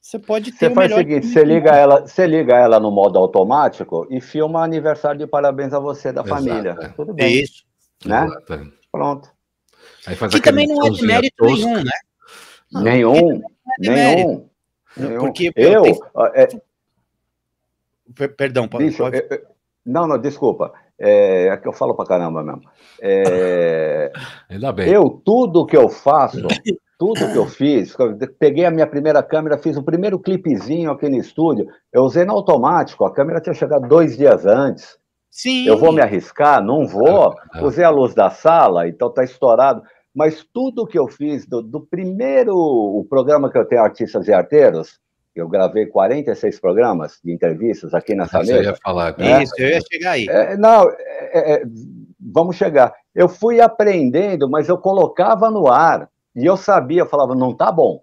você pode ter. Você faz o seguinte: você liga, ela, você liga ela no modo automático e filma aniversário de parabéns a você da Exato. família. É. Tudo bem. Isso. Né? Pronto. Aí faz que também não é de mérito tosca. nenhum, né? Não, nenhum. É nenhum. nenhum. Porque eu. eu é... Perdão, Bicho, pode. Eu, não, não, desculpa. É, é que eu falo pra caramba mesmo. É, *laughs* Ainda bem. Eu, tudo que eu faço, tudo que eu fiz, peguei a minha primeira câmera, fiz o primeiro clipezinho aqui no estúdio, eu usei no automático, a câmera tinha chegado dois dias antes. Sim. Eu vou me arriscar? Não vou. É, é. Usei a luz da sala, então tá estourado. Mas tudo que eu fiz, do, do primeiro o programa que eu tenho, Artistas e Arteiros, eu gravei 46 programas de entrevistas aqui nessa mesa. Eu ia falar né? isso, eu ia chegar aí. É, não, é, é, vamos chegar. Eu fui aprendendo, mas eu colocava no ar. E eu sabia, eu falava, não tá bom.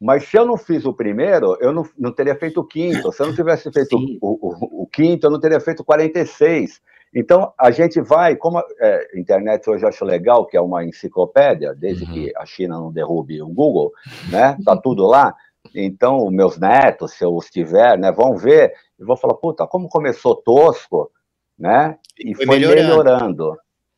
Mas se eu não fiz o primeiro, eu não, não teria feito o quinto. Se eu não tivesse feito o, o, o, quinto, eu não teria feito 46. Então, a gente vai, como a é, internet hoje eu acho legal, que é uma enciclopédia, desde uhum. que a China não derrube o Google, né? Tá tudo lá. Então, meus netos, se eu estiver, né, vão ver e vão falar, puta, como começou tosco, né? E foi, foi melhorando. melhorando.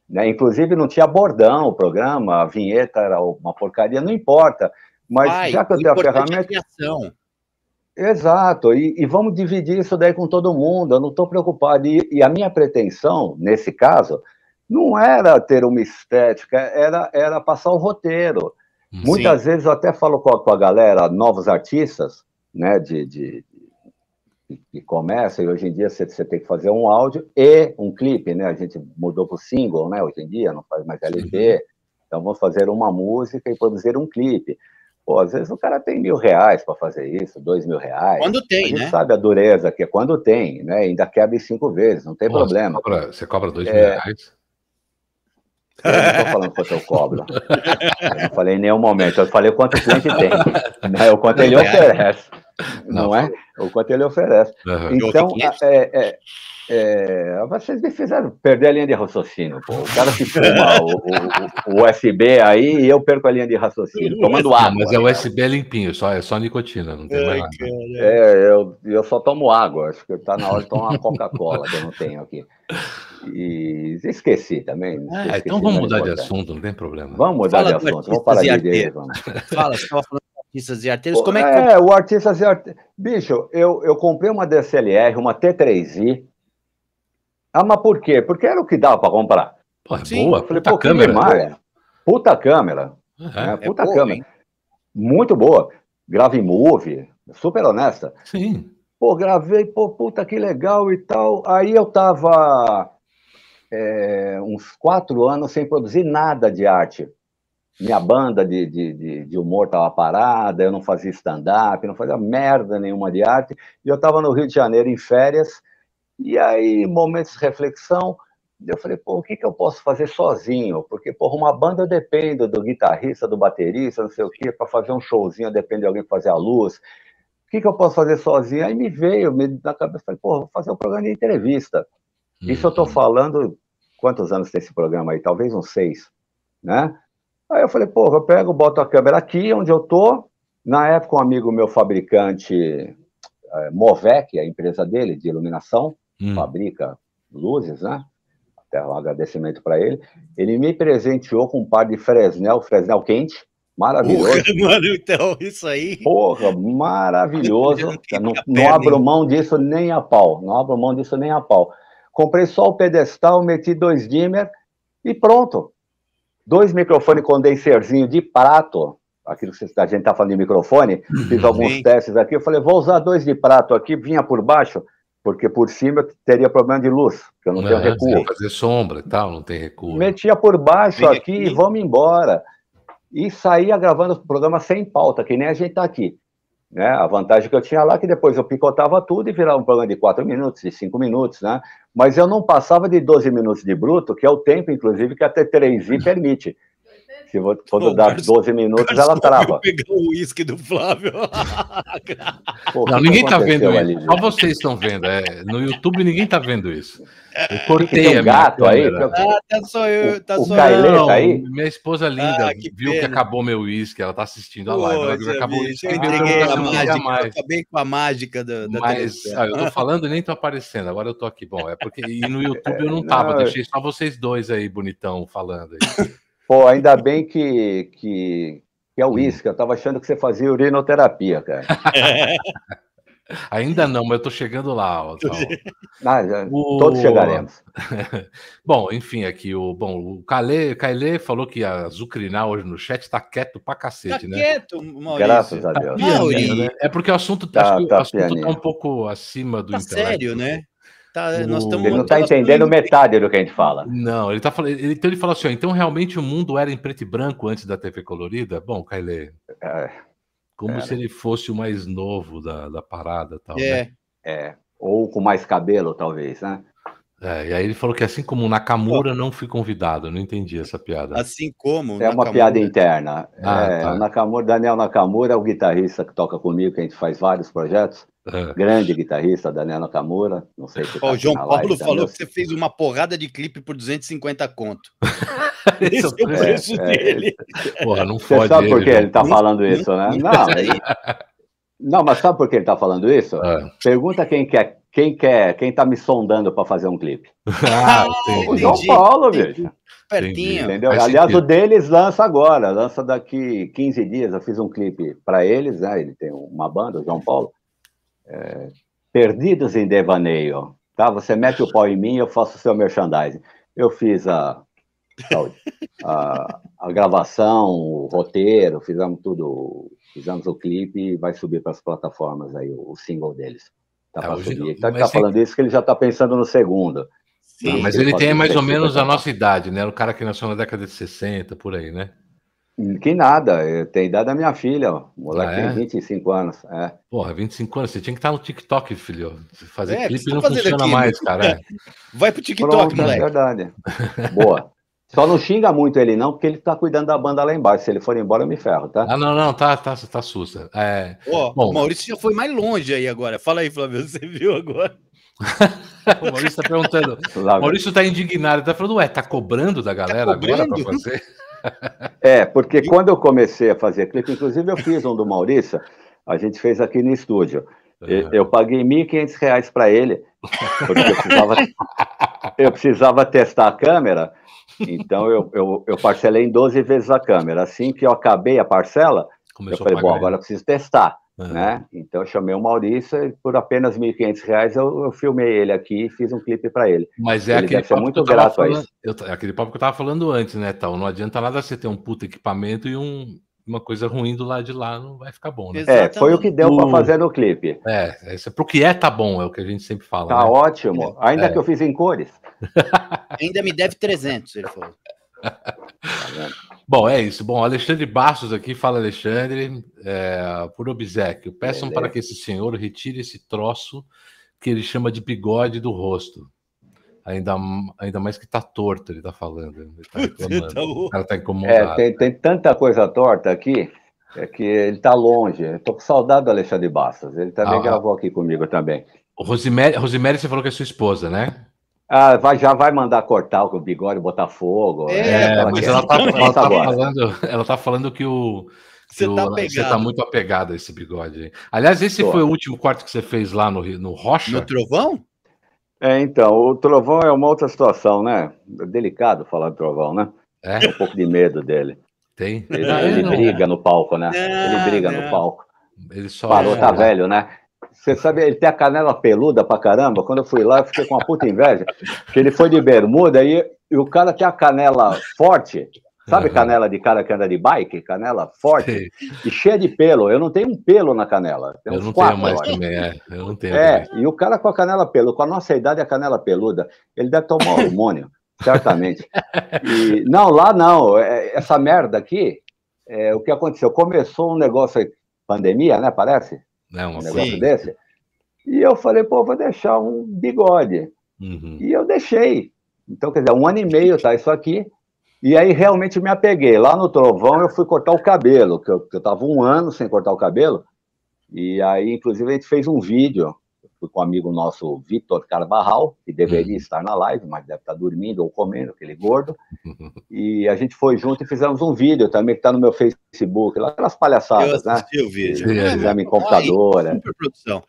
Né? Inclusive, não tinha bordão o programa, a vinheta era uma porcaria, não importa. Mas já que eu tenho a é ferramenta. É Exato, e, e, vamos dividir isso daí com todo mundo, eu não estou preocupado. E, e, a minha pretensão, nesse caso, não era ter uma estética, era, era passar o roteiro. Sim. Muitas vezes eu até falo com a, com a galera, novos artistas, né, de, de, que começa, e hoje em dia você, você, tem que fazer um áudio e um clipe, né? A gente mudou para o single, né? Hoje em dia, não faz mais LP. Então vamos fazer uma música e produzir um clipe. Pô, às vezes o cara tem mil reais para fazer isso, dois mil reais. Quando tem, a gente né? sabe a dureza que é quando tem, né? Ainda quebra em cinco vezes, não tem Pô, problema. Você cobra, você cobra dois é... mil reais? Eu não estou falando quanto eu cobro. Eu não falei em nenhum momento. Eu falei quanto o cliente tem. Né? O quanto ele oferece. Não, é? O quanto ele oferece. Então, é, é, é, vocês me fizeram perder a linha de raciocínio. Pô. O cara se fuma o, o, o, USB aí e eu perco a linha de raciocínio, tomando água. Mas é USB limpinho, só, é só nicotina, não tem mais nada. É, eu, eu só tomo água. Acho que está na hora de tomar uma Coca-Cola, que eu não tenho aqui. E esqueci também. Ah, esqueci, então vamos mudar de assunto, não tem problema. Vamos mudar Fala de assunto, vamos parar de ideia. Vamos. Fala, você estava falando de artistas e arteiros, como é que. É, o artistas e arteiros. Bicho, eu, eu comprei uma DSLR, uma T3i, Ah, mas por quê? Porque era o que dava para comprar. Pô, é Sim, boa, falei, puta pô, câmera. Demais. Puta câmera. É, é puta é câmera. Muito boa. Grave Move, super honesta. Sim. Pô, gravei, pô, puta que legal e tal. Aí eu tava é, uns quatro anos sem produzir nada de arte. Minha banda de, de, de, de humor tava parada, eu não fazia stand-up, não fazia merda nenhuma de arte. E eu tava no Rio de Janeiro em férias. E aí, momentos de reflexão, eu falei, pô, o que, que eu posso fazer sozinho? Porque, porra, uma banda eu dependo do guitarrista, do baterista, não sei o quê, para fazer um showzinho depende de alguém fazer a luz. O que, que eu posso fazer sozinho? Aí me veio me, na cabeça, falei, pô, vou fazer um programa de entrevista. Uhum. Isso eu estou falando, quantos anos tem esse programa aí? Talvez uns seis, né? Aí eu falei, pô, eu pego, boto a câmera aqui, onde eu tô. Na época, um amigo meu, fabricante é, Movec, a empresa dele de iluminação, uhum. fabrica luzes, né? até um agradecimento para ele. Ele me presenteou com um par de Fresnel, Fresnel quente, maravilhoso. Porra, *laughs* mano, então, isso aí. Porra, maravilhoso. *laughs* não, não abro mão disso nem a pau. Não abro mão disso nem a pau. Comprei só o pedestal, meti dois dimmer e pronto. Dois microfones condenserzinho de prato. Aquilo que a gente está falando de microfone, fiz alguns Sim. testes aqui. Eu falei, vou usar dois de prato aqui, vinha por baixo porque por cima teria problema de luz, porque eu não, tenho recuo. fazer sombra e tal, não tem recuo. Metia por baixo aqui, e vamos embora. E saía gravando o programa sem pauta, que nem a gente está aqui. Né? A vantagem que eu tinha lá é que depois eu picotava tudo e virava um programa de 4 minutos, de 5 minutos, né? Mas eu não passava de 12 minutos de bruto, que é o tempo, inclusive, que a T3i permite. Se quando dá 12 minutos, ela trava. pegar o uísque do Flávio. *laughs* Pô, não, ninguém tá vendo ali, isso. Só vocês estão vendo. É, no YouTube ninguém tá vendo isso. Eu cortei um gato aí. Ah, tá só eu. Tá o, só eu. Tá aí? Minha esposa linda ah, que viu pena. que acabou meu uísque. Ela tá assistindo a live. Ela acabou bicho, eu entreguei a mágica. Mais. Eu acabei com a mágica da, da Mas ah, eu tô falando e nem tô aparecendo. Agora eu tô aqui. Bom, é porque e no YouTube eu não *laughs* tava. Não, deixei só vocês dois aí, bonitão, falando aí. *laughs* Pô, ainda bem que, que, que é o uísque. Eu estava achando que você fazia urinoterapia, cara. *laughs* Ainda não, mas eu tô chegando lá. Ah, já, *laughs* o... Todos chegaremos. *laughs* bom, enfim, aqui o bom o Kale, Kale falou que a Zucrinar hoje no chat tá quieto pra cacete, tá né? quieto, Maurício. Graças a Deus. Tá pianinho, né? É porque o assunto tá, acho que tá o assunto tá um pouco acima do tá intelecto. sério, né? Tá, nós estamos ele não está entendendo metade do que a gente fala. Não, ele tá falando. Ele, então ele falou assim: ó, então realmente o mundo era em preto e branco antes da TV colorida? Bom, Kaile. É, como era. se ele fosse o mais novo da, da parada tal. É. Né? é. Ou com mais cabelo, talvez, né? É, e aí ele falou que assim como o Nakamura não fui convidado, não entendi essa piada. Assim como. É uma piada interna. Ah, é, tá. Nakamura, Daniel Nakamura é o guitarrista que toca comigo, que a gente faz vários projetos. É. Grande guitarrista, Daniel Nakamura. Não sei se tá O João Paulo falou que você fez uma porrada de clipe por 250 conto. *laughs* Esse é o preço é, dele. É, Porra, não você fode. Você sabe por que ele está falando isso, né? Não, ele... não, mas sabe por que ele está falando isso? É. Pergunta quem quer, quem quer, quem está me sondando para fazer um clipe. *laughs* Ah, o João Paulo, bicho. Pertinho. Entendeu? Aliás, o deles lança agora, lança daqui 15 dias. Eu fiz um clipe para eles, né? Ele tem uma banda, o João Paulo é, perdidos em devaneio. Tá? Você mete o pau em mim, eu faço o seu merchandising. Eu fiz a, a, a gravação, o roteiro, fizemos tudo, fizemos o clipe e vai subir para as plataformas aí, o, o single deles. Tá é, subir. Ele está tá falando isso que ele já está pensando no segundo. Sim, mas ele, ele tem mais ou menos a nossa idade, né? O cara que nasceu na década de 60, por aí, né? Que nada, tem idade da minha filha, ó. O moleque ah, é? tem 25 anos. É. Porra, 25 anos, você tinha que estar no TikTok, filho. Fazer é, clipe não funciona aqui, mais, cara. É. *laughs* Vai pro TikTok, Pronto, é moleque. É verdade. Boa. Só não xinga muito ele, não, porque ele tá cuidando da banda lá embaixo. Se ele for embora, eu me ferro, tá? Ah, não, não, tá, tá, tá sussa. É... Oh, Bom, o Maurício já foi mais longe aí agora. Fala aí, Flávio, *laughs* você viu agora? *laughs* o Maurício tá perguntando. O Maurício tá indignado, tá falando, ué, tá cobrando da tá galera tá agora pra fazer? É, porque quando eu comecei a fazer clipe, inclusive eu fiz um do Maurício, a gente fez aqui no estúdio. Eu, eu paguei R$ 1.500 para ele, porque eu precisava, *laughs* eu precisava testar a câmera, então eu, eu, eu, parcelei em 12 vezes a câmera. Assim que eu acabei a parcela, Começou eu falei, bom, agora eu preciso testar. Uhum. Né? Então eu chamei o Maurício e por apenas R$ 1.500 eu, eu filmei ele aqui e fiz um clipe para ele. Mas é ele aquele papo muito grato falando, eu, aquele papo que eu estava falando antes, né, tal. Não adianta nada você ter um puto equipamento e um, uma coisa ruim do lado de lá, não vai ficar bom, né? É, foi o que deu para fazer no clipe. É, isso, pro que é tá bom, é o que a gente sempre fala. Tá né? ótimo, ainda é. que eu fiz em cores. *laughs* ainda me deve 300, ele falou. Bom, é isso. Bom, Alexandre Bastos aqui, fala Alexandre, é, por obsequio, peçam para que esse senhor retire esse troço que ele chama de bigode do rosto. Ainda, ainda mais que tá torto, ele tá falando. Ele tá *laughs* reclamando. Tá o cara tá incomodado. É, tem, tem tanta coisa torta aqui, é que ele tá longe. Eu tô com saudade do Alexandre Bastos. Ele também ah, gravou aqui comigo também. Rosemary, você falou que é sua esposa, né? Ah, vai, já vai mandar cortar o bigode, botar fogo. É, é mas ela tá, ela, tá falando, ela tá falando que o. Você, tá o, você tá muito apegado a esse bigode. Aliás, esse Tô. foi o último corte que você fez lá no, no Rocha? No Trovão? É, então, o Trovão é uma outra situação, né? É delicado falar do Trovão, né? É? Tem um pouco de medo dele. Tem? Ele, ele briga no palco, né? Não, ele briga não. no palco. Ele só Parou, é... tá velho, né? Você sabe, ele tem a canela peluda pra caramba. Quando eu fui lá, eu fiquei com uma puta inveja. Porque ele foi de bermuda e, e o cara tem a canela forte. Sabe canela de cara que anda de bike? Canela forte Sim. e cheia de pelo. Eu não tenho um pelo na canela. eu não quatro, tenho mais também, é. Eu não tenho. É, também. e o cara com a canela peluda, com a nossa idade, a canela peluda, ele deve tomar hormônio, *laughs* certamente. E, não, lá não. É, essa merda aqui, é, o que aconteceu? Começou um negócio aí, pandemia, né? Parece? Não, um negócio sim. desse. E eu falei, pô, vou deixar um bigode. Uhum. E eu deixei. Então, quer dizer, um ano e meio tá isso aqui. E aí realmente me apeguei. Lá no Trovão eu fui cortar o cabelo, que eu, que eu tava um ano sem cortar o cabelo. E aí, inclusive, a gente fez um vídeo. Fui com um amigo nosso, Vitor Carbarral, que deveria uhum. estar na live, mas deve estar dormindo ou comendo, aquele gordo. *laughs* E a gente foi junto e fizemos um vídeo também, que está no meu Facebook, lá aquelas palhaçadas, eu né? o vídeo. Fizemos em computadora. Super produção.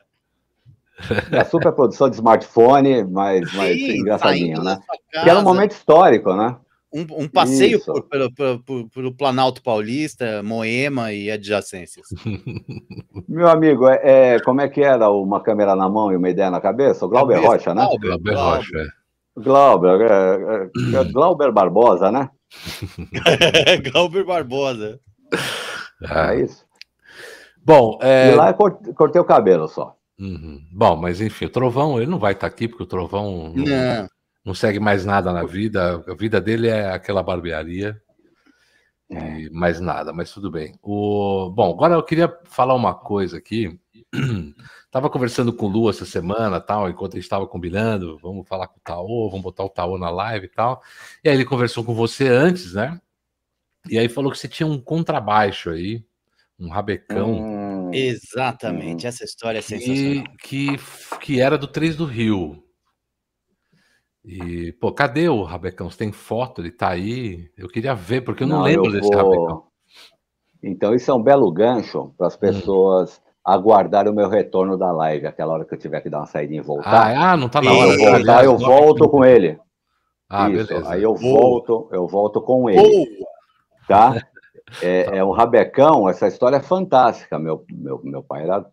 É super produção de smartphone, mas, mas Sim, engraçadinho, né? Que era um momento histórico, né? Um, um passeio por, pelo, pelo, pelo, Planalto Paulista, Moema e adjacências. *laughs* Meu amigo, é, é, como é que era uma câmera na mão e uma ideia na cabeça? O Glauber cabeça, Rocha, né? Glauber, Glauber Rocha. É. Glauber, é, é, é *clears throat* Glauber Barbosa, né? *laughs* Glauber Barbosa. É, é isso. Bom, é... E lá eu cortei o cabelo só. Uhum. Bom, mas enfim, o Trovão, ele não vai estar aqui, porque o Trovão não, não. Não segue mais nada na vida. A vida dele é aquela barbearia. E mais nada, mas tudo bem. O... Bom, agora eu queria falar uma coisa aqui. *clears throat* Tava conversando com o Lu essa semana, tal, enquanto a gente estava combinando, vamos falar com o Taô, vamos botar o Taô na live e tal. E aí ele conversou com você antes, né? E aí falou que você tinha um contrabaixo aí, um rabecão. Hum Exatamente, essa história é sensacional. Que, que era do 3 do Rio. E, pô, cadê o Rabecão? Você tem foto? Ele tá aí? Eu queria ver, porque eu não, não lembro eu desse vou... Rabecão. Então, isso é um belo gancho para as hum. pessoas hum. aguardarem o meu retorno da live, aquela hora que eu tiver que dar uma saída e voltar. Ah, ah não tá na hora. Eu, voltar, eu volto com ele. Ah, isso. beleza. Aí eu volto, eu volto com ele. Boa. Tá? *laughs* É, tá. é um rabecão, essa história é fantástica. Meu, meu, meu pai era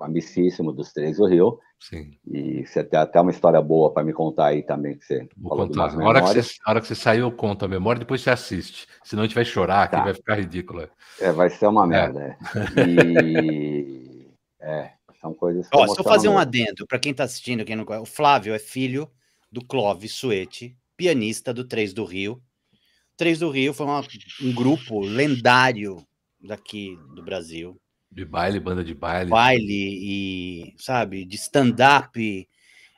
amicíssimo dos Três do Rio. Sim. E você tem até uma história boa para me contar aí também. Que você Vou contar. Na hora, que você, a hora que você saiu, eu conto a memória, depois você assiste. Senão a gente vai chorar, tá. que vai ficar ridículo. É, vai ser uma é. merda. É. *laughs* E. é, são coisas. Ó, se eu fazer um adendo, para quem está assistindo, quem não conhece, o Flávio é filho do Clóvis Suete, pianista do Três do Rio, Três do Rio foi uma, um grupo lendário daqui do Brasil. De baile, banda de baile. Baile e, sabe, de stand-up.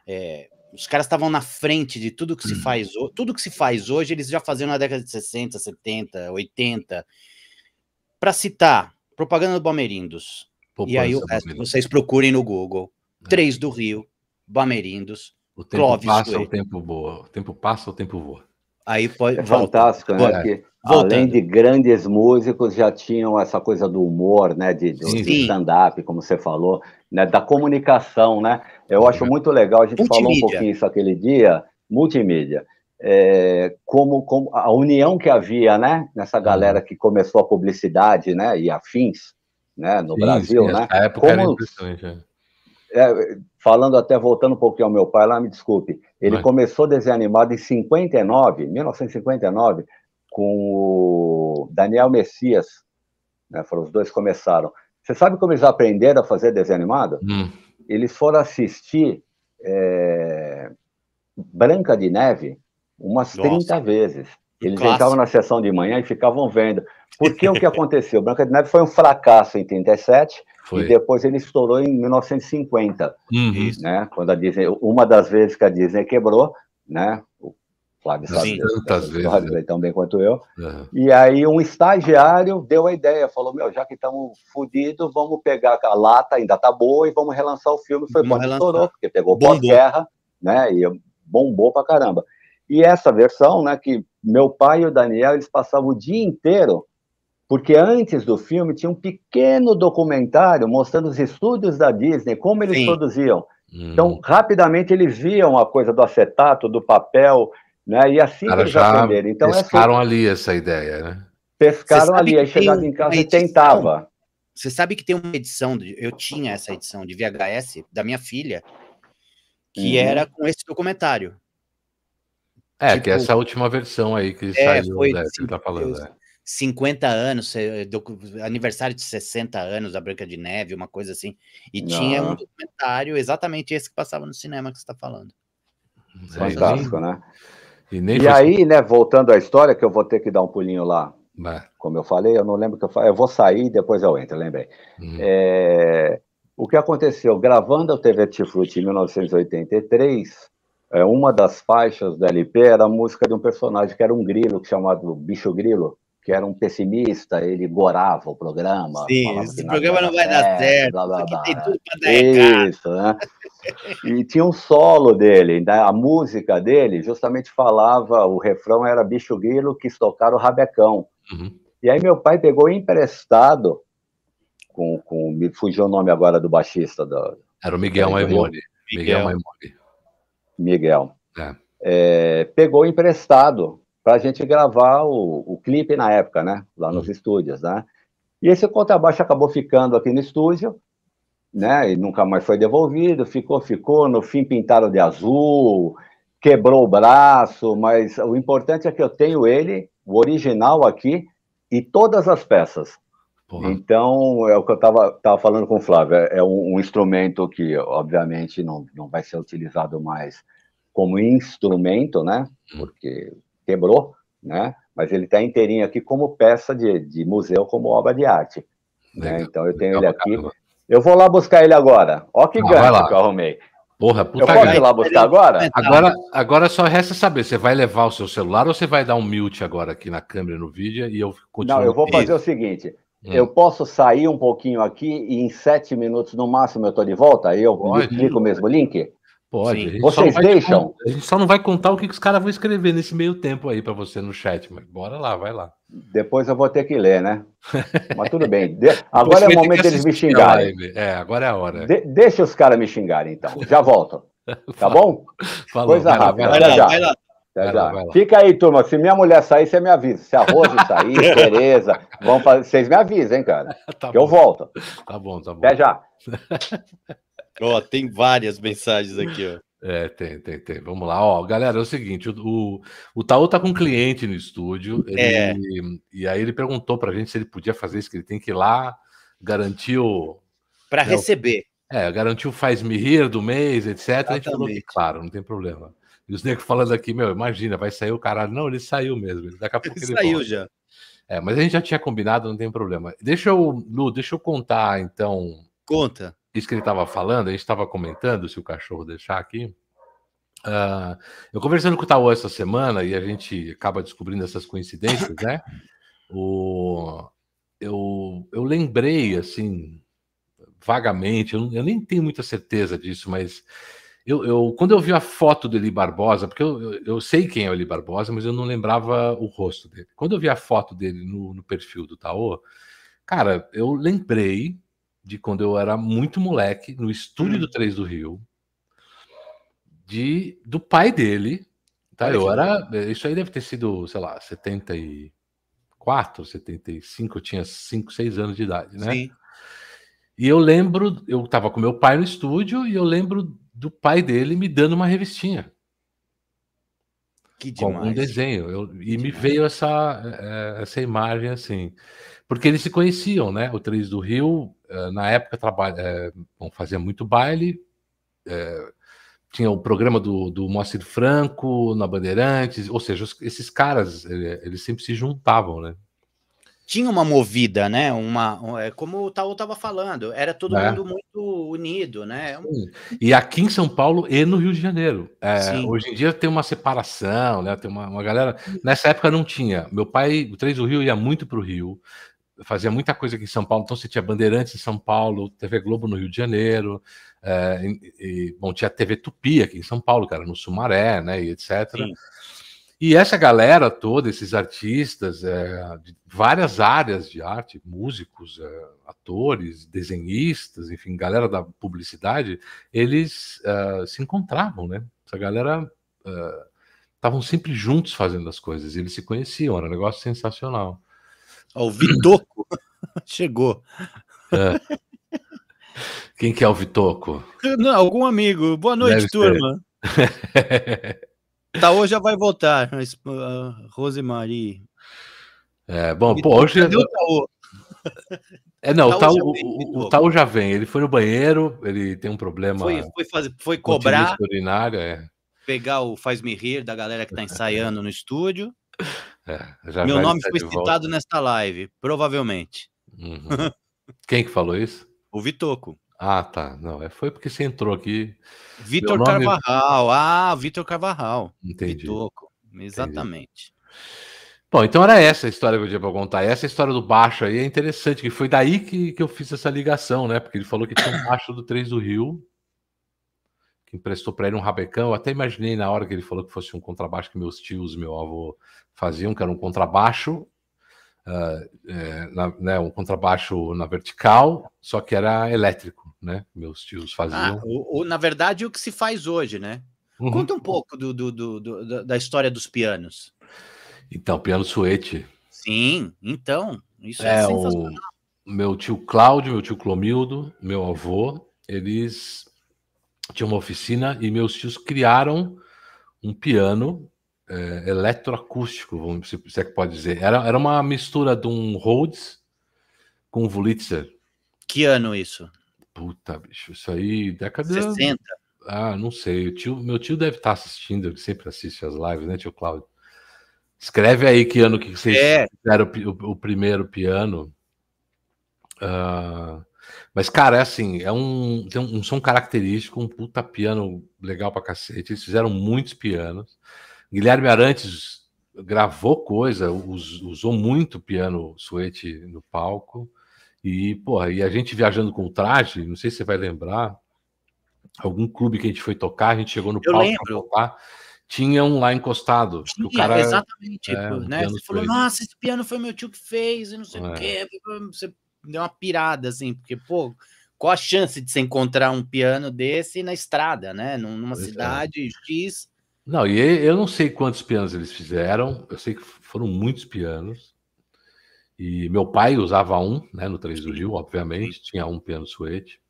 É, os caras estavam na frente de tudo que se hum. faz hoje. Tudo que se faz hoje, eles já faziam na década de 60, 70, 80. Para citar, propaganda do Bamerindos. Poupança, e aí o resto, vocês procurem no Google. É. Três do Rio, Bamerindos, o tempo Clóvis passa, o tempo voa. O tempo passa, o tempo voa. Aí pode. É fantástico, né? Que, além de grandes músicos, já tinham essa coisa do humor, né? De, de stand-up, como você falou, né? Da comunicação, né? Eu acho muito legal, a gente multimídia. falou um pouquinho isso aquele dia, multimídia. É, como, como a união que havia, né? Nessa galera que começou a publicidade, né? E afins, né, no sim, Brasil, sim, né? época Como, era impressionante. É. Falando até, voltando um pouquinho ao meu pai lá, me desculpe, ele Vai. começou a desenhar animado em 59, 1959, com o Daniel Messias, né, foram os dois começaram. Você sabe como eles aprenderam a fazer desenho animado? Hum. Eles foram assistir é, Branca de Neve umas Nossa. 30 vezes. Eles Clássico. entravam na sessão de manhã e ficavam vendo. Porque *laughs* o que aconteceu? Branca de Neve foi um fracasso em 37 foi. e depois ele estourou em 1950. Uhum. Né? Quando a Disney, uma das vezes que a Disney quebrou, né? O Flávio sabe tantas vezes, né? tão bem quanto eu. Uhum. E aí um estagiário deu a ideia, falou: meu, já que estamos fodidos, vamos pegar a lata, ainda tá boa, e vamos relançar o filme. Foi quando estourou, porque pegou pós-guerra, né? E bombou pra caramba. E essa versão, né, que meu pai e o Daniel, eles passavam o dia inteiro, porque antes do filme tinha um pequeno documentário mostrando os estúdios da Disney, como eles Sim. produziam. Hum. Então, rapidamente eles viam a coisa do acetato, do papel, né? E assim Cara, eles já aprenderam. Então, pescaram assim, ali essa ideia, né? Pescaram ali, aí chegava em casa e tentava. Você sabe que tem uma edição, eu tinha essa edição de VHS da minha filha, que uhum. era com esse documentário. É, tipo, que essa última versão aí que é, saiu, foi, né, que tá falando. É. 50 anos, aniversário de 60 anos da Branca de Neve, uma coisa assim. E Não. tinha um documentário exatamente esse que passava no cinema que você está falando. Fantástico, né? E, e aí, né, voltando à história, que eu vou ter que dar um pulinho lá. É. Como eu falei, eu não lembro que eu falei, eu vou sair e depois eu entro, lembrei. Uhum. É, o que aconteceu? Gravando o TV Tifruti em 1983, é, uma das faixas do LP era a música de um personagem que era um grilo, chamado Bicho Grilo, que era um pessimista, ele gorava o programa. Sim, esse programa não vai dar certo, blá, blá, blá, tem tudo para dar Isso, né? E tinha um solo dele, né? a música dele justamente falava, o refrão era Bicho Grilo que tocar o rabecão. Uhum. E aí meu pai pegou emprestado, com, com, me fugiu o nome agora do baixista. Do, era o Miguel Maimone. Miguel Maimone. Miguel, é. É, pegou emprestado para a gente gravar o, o clipe na época, né? Lá nos uhum. estúdios, né? E esse contrabaixo acabou ficando aqui no estúdio, né? E nunca mais foi devolvido, ficou, ficou, no fim pintaram de azul, quebrou o braço, mas o importante é que eu tenho ele, o original aqui, e todas as peças. Porra. Então, é o que eu estava tava falando com o Flávio, é, é um, um, instrumento que, obviamente, não, não vai ser utilizado mais como instrumento, né? Hum. Porque quebrou, né? Mas ele está inteirinho aqui como peça de, de museu, como obra de arte. Né? Então, eu tenho ele aqui. Eu vou lá buscar ele agora. Ó que ah, ganho que eu arrumei. Porra, puta Eu posso ir lá buscar agora? Agora, agora só resta saber, você vai levar o seu celular ou você vai dar um mute agora aqui na câmera no vídeo e eu continuo? Não, eu vou fazer o seguinte, Hum. Eu posso sair um pouquinho aqui e em sete minutos no máximo eu estou de volta? Aí eu Pode. clico o mesmo link? Pode. Vocês deixam? a gente só não vai contar o que, que os caras vão escrever nesse meio tempo aí para você no chat, mas bora lá, vai lá. Depois eu vou ter que ler, né? *laughs* Mas tudo bem. De... Agora é o momento deles me xingarem. É, agora é a hora. De... Deixa os caras me xingarem, então. Já volto. *laughs* Tá bom? Falou, Coisa rápida. Vai lá, vai lá. Vai lá, vai lá. Fica aí, turma. Se minha mulher sair, você me avisa. Se a Rose sair, *laughs* Tereza, vamos fazer. Vocês me avisam, hein, cara? Tá que eu volto. Tá bom, tá bom. Até já. Ó, tem várias mensagens aqui, ó. É, tem, tem, tem. Vamos lá. Ó, galera, é o seguinte: o, o, o Taú tá com um cliente no estúdio. Ele, é. E aí ele perguntou pra gente se ele podia fazer isso, que ele tem que ir lá, garantir o. Para né, receber. É, garantir o faz-me rir do mês, etc. Exatamente. A gente falou que, claro, não tem problema. E os negros falando aqui, meu, imagina, vai sair o caralho. Não, ele saiu mesmo. Daqui a *laughs* pouco ele, ele saiu volta. já. É, mas a gente já tinha combinado, não tem problema. Deixa eu, Lu, deixa eu contar, então. Conta. Isso que ele estava falando, a gente estava comentando, se o cachorro deixar aqui. Uh, eu conversando com o Tauã essa semana e a gente acaba descobrindo essas coincidências, né? O, eu, eu lembrei, assim, vagamente, eu, eu nem tenho muita certeza disso, mas eu, eu, quando eu vi a foto do Eli Barbosa, porque eu, eu, eu, sei quem é o Eli Barbosa, mas eu não lembrava o rosto dele. Quando eu vi a foto dele no, no perfil do Taô, cara, eu lembrei de quando eu era muito moleque, no estúdio hum. do 3 do Rio, de, do pai dele. Tá? Eu era. Isso aí deve ter sido, sei lá, 74, 75, eu tinha 5, 6 anos de idade, né? Sim. E eu lembro, eu estava com meu pai no estúdio e eu lembro do pai dele me dando uma revistinha. Que demais. Com um desenho. Eu, e demais. me veio essa, é, essa imagem assim. Porque eles se conheciam, né? O Três do Rio, na época, trabalha, é, bom, fazia muito baile. É, tinha o programa do, do Moacir Franco na Bandeirantes, ou seja, esses caras, eles sempre se juntavam, né? tinha uma movida, né? Uma, é como o Taú estava falando, era todo é. mundo muito unido, né? Sim. E aqui em São Paulo e no Rio de Janeiro. É, hoje em dia tem uma separação, né? Tem uma, uma galera. Nessa época não tinha. Meu pai, o Três do Rio, ia muito para o Rio, fazia muita coisa aqui em São Paulo. Então você tinha Bandeirantes em São Paulo, TV Globo no Rio de Janeiro. É, e, e, bom, tinha TV Tupi aqui em São Paulo, cara, no Sumaré, né? E etc. Sim. E essa galera toda, esses artistas é, de várias áreas de arte, músicos, é, atores, desenhistas, enfim, galera da publicidade, eles se encontravam, né? Essa galera estavam sempre juntos fazendo as coisas, eles se conheciam, era um negócio sensacional. O Vitoco *laughs* chegou. É. Quem que é o Vitoco? Não, algum amigo. Boa noite, Deve turma. *laughs* Taô já vai voltar, Rosemarie. É, bom, pô, hoje. Cadê o Taô? *laughs* É, não, o Taô, o, o, Taô já vem. Ele foi no banheiro, ele tem um problema. Foi, foi, fazer, foi cobrar. Urinário, é. Pegar o Faz-me Rir da galera que tá ensaiando no estúdio. É, Meu nome foi citado nesta live, provavelmente. Uhum. *laughs* Quem que falou isso? O Vitoco. Ah, tá. Não, é, foi porque você entrou aqui. Vitor nome... Carvajal. Ah, Vitor Carvajal. Entendi. Vitoco. Exatamente. Entendi. Bom, então era essa a história que eu tinha para contar. essa história do baixo aí é interessante, que foi daí que, que eu fiz essa ligação, né? Porque ele falou que tinha um baixo do 3 do Rio, que emprestou para ele um rabecão. Eu até imaginei na hora que ele falou que fosse um contrabaixo que meus tios, meu avô faziam, que era um contrabaixo uh, é, na, né, um contrabaixo na vertical, só que era elétrico, né? Meus tios faziam. Ah, o, o, na verdade, o que se faz hoje, né? Uhum. Conta um pouco do, do, do, do, da história dos pianos. Então, piano suete. Sim, então, isso é, é sensacional. O meu tio Cláudio, meu tio Clomildo, meu avô, eles tinham uma oficina e meus tios criaram um piano é, eletroacústico, vamos, se, se é que pode dizer. Era, era uma mistura de um Rhodes com um Wurlitzer. Que ano isso? Puta, bicho, isso aí, década... 60. Ah, não sei. O tio, meu tio deve estar assistindo, ele sempre assiste as lives, né, tio Cláudio? Escreve aí que ano que vocês é. fizeram o, o, o primeiro piano. Uh, mas, cara, é assim, é um, tem um, som característico, um puta piano legal pra cacete. Eles fizeram muitos pianos. Guilherme Arantes gravou coisa, usou muito piano suete no palco. E, porra, e a gente viajando com o traje, não sei se você vai lembrar, algum clube que a gente foi tocar, a gente chegou no Eu palco para tocar, tinha um lá encostado. Tinha, o cara, exatamente. É, um né? Você falou, nossa, esse piano foi meu tio que fez, e não sei é. o quê. Você deu uma pirada, assim, porque, pô, qual a chance de você encontrar um piano desse na estrada, né? Numa pois é. cidade é. X não, e eu não sei quantos pianos eles fizeram, eu sei que foram muitos pianos. E meu pai usava um, né, no 3 do Rio, obviamente, tinha um piano suete.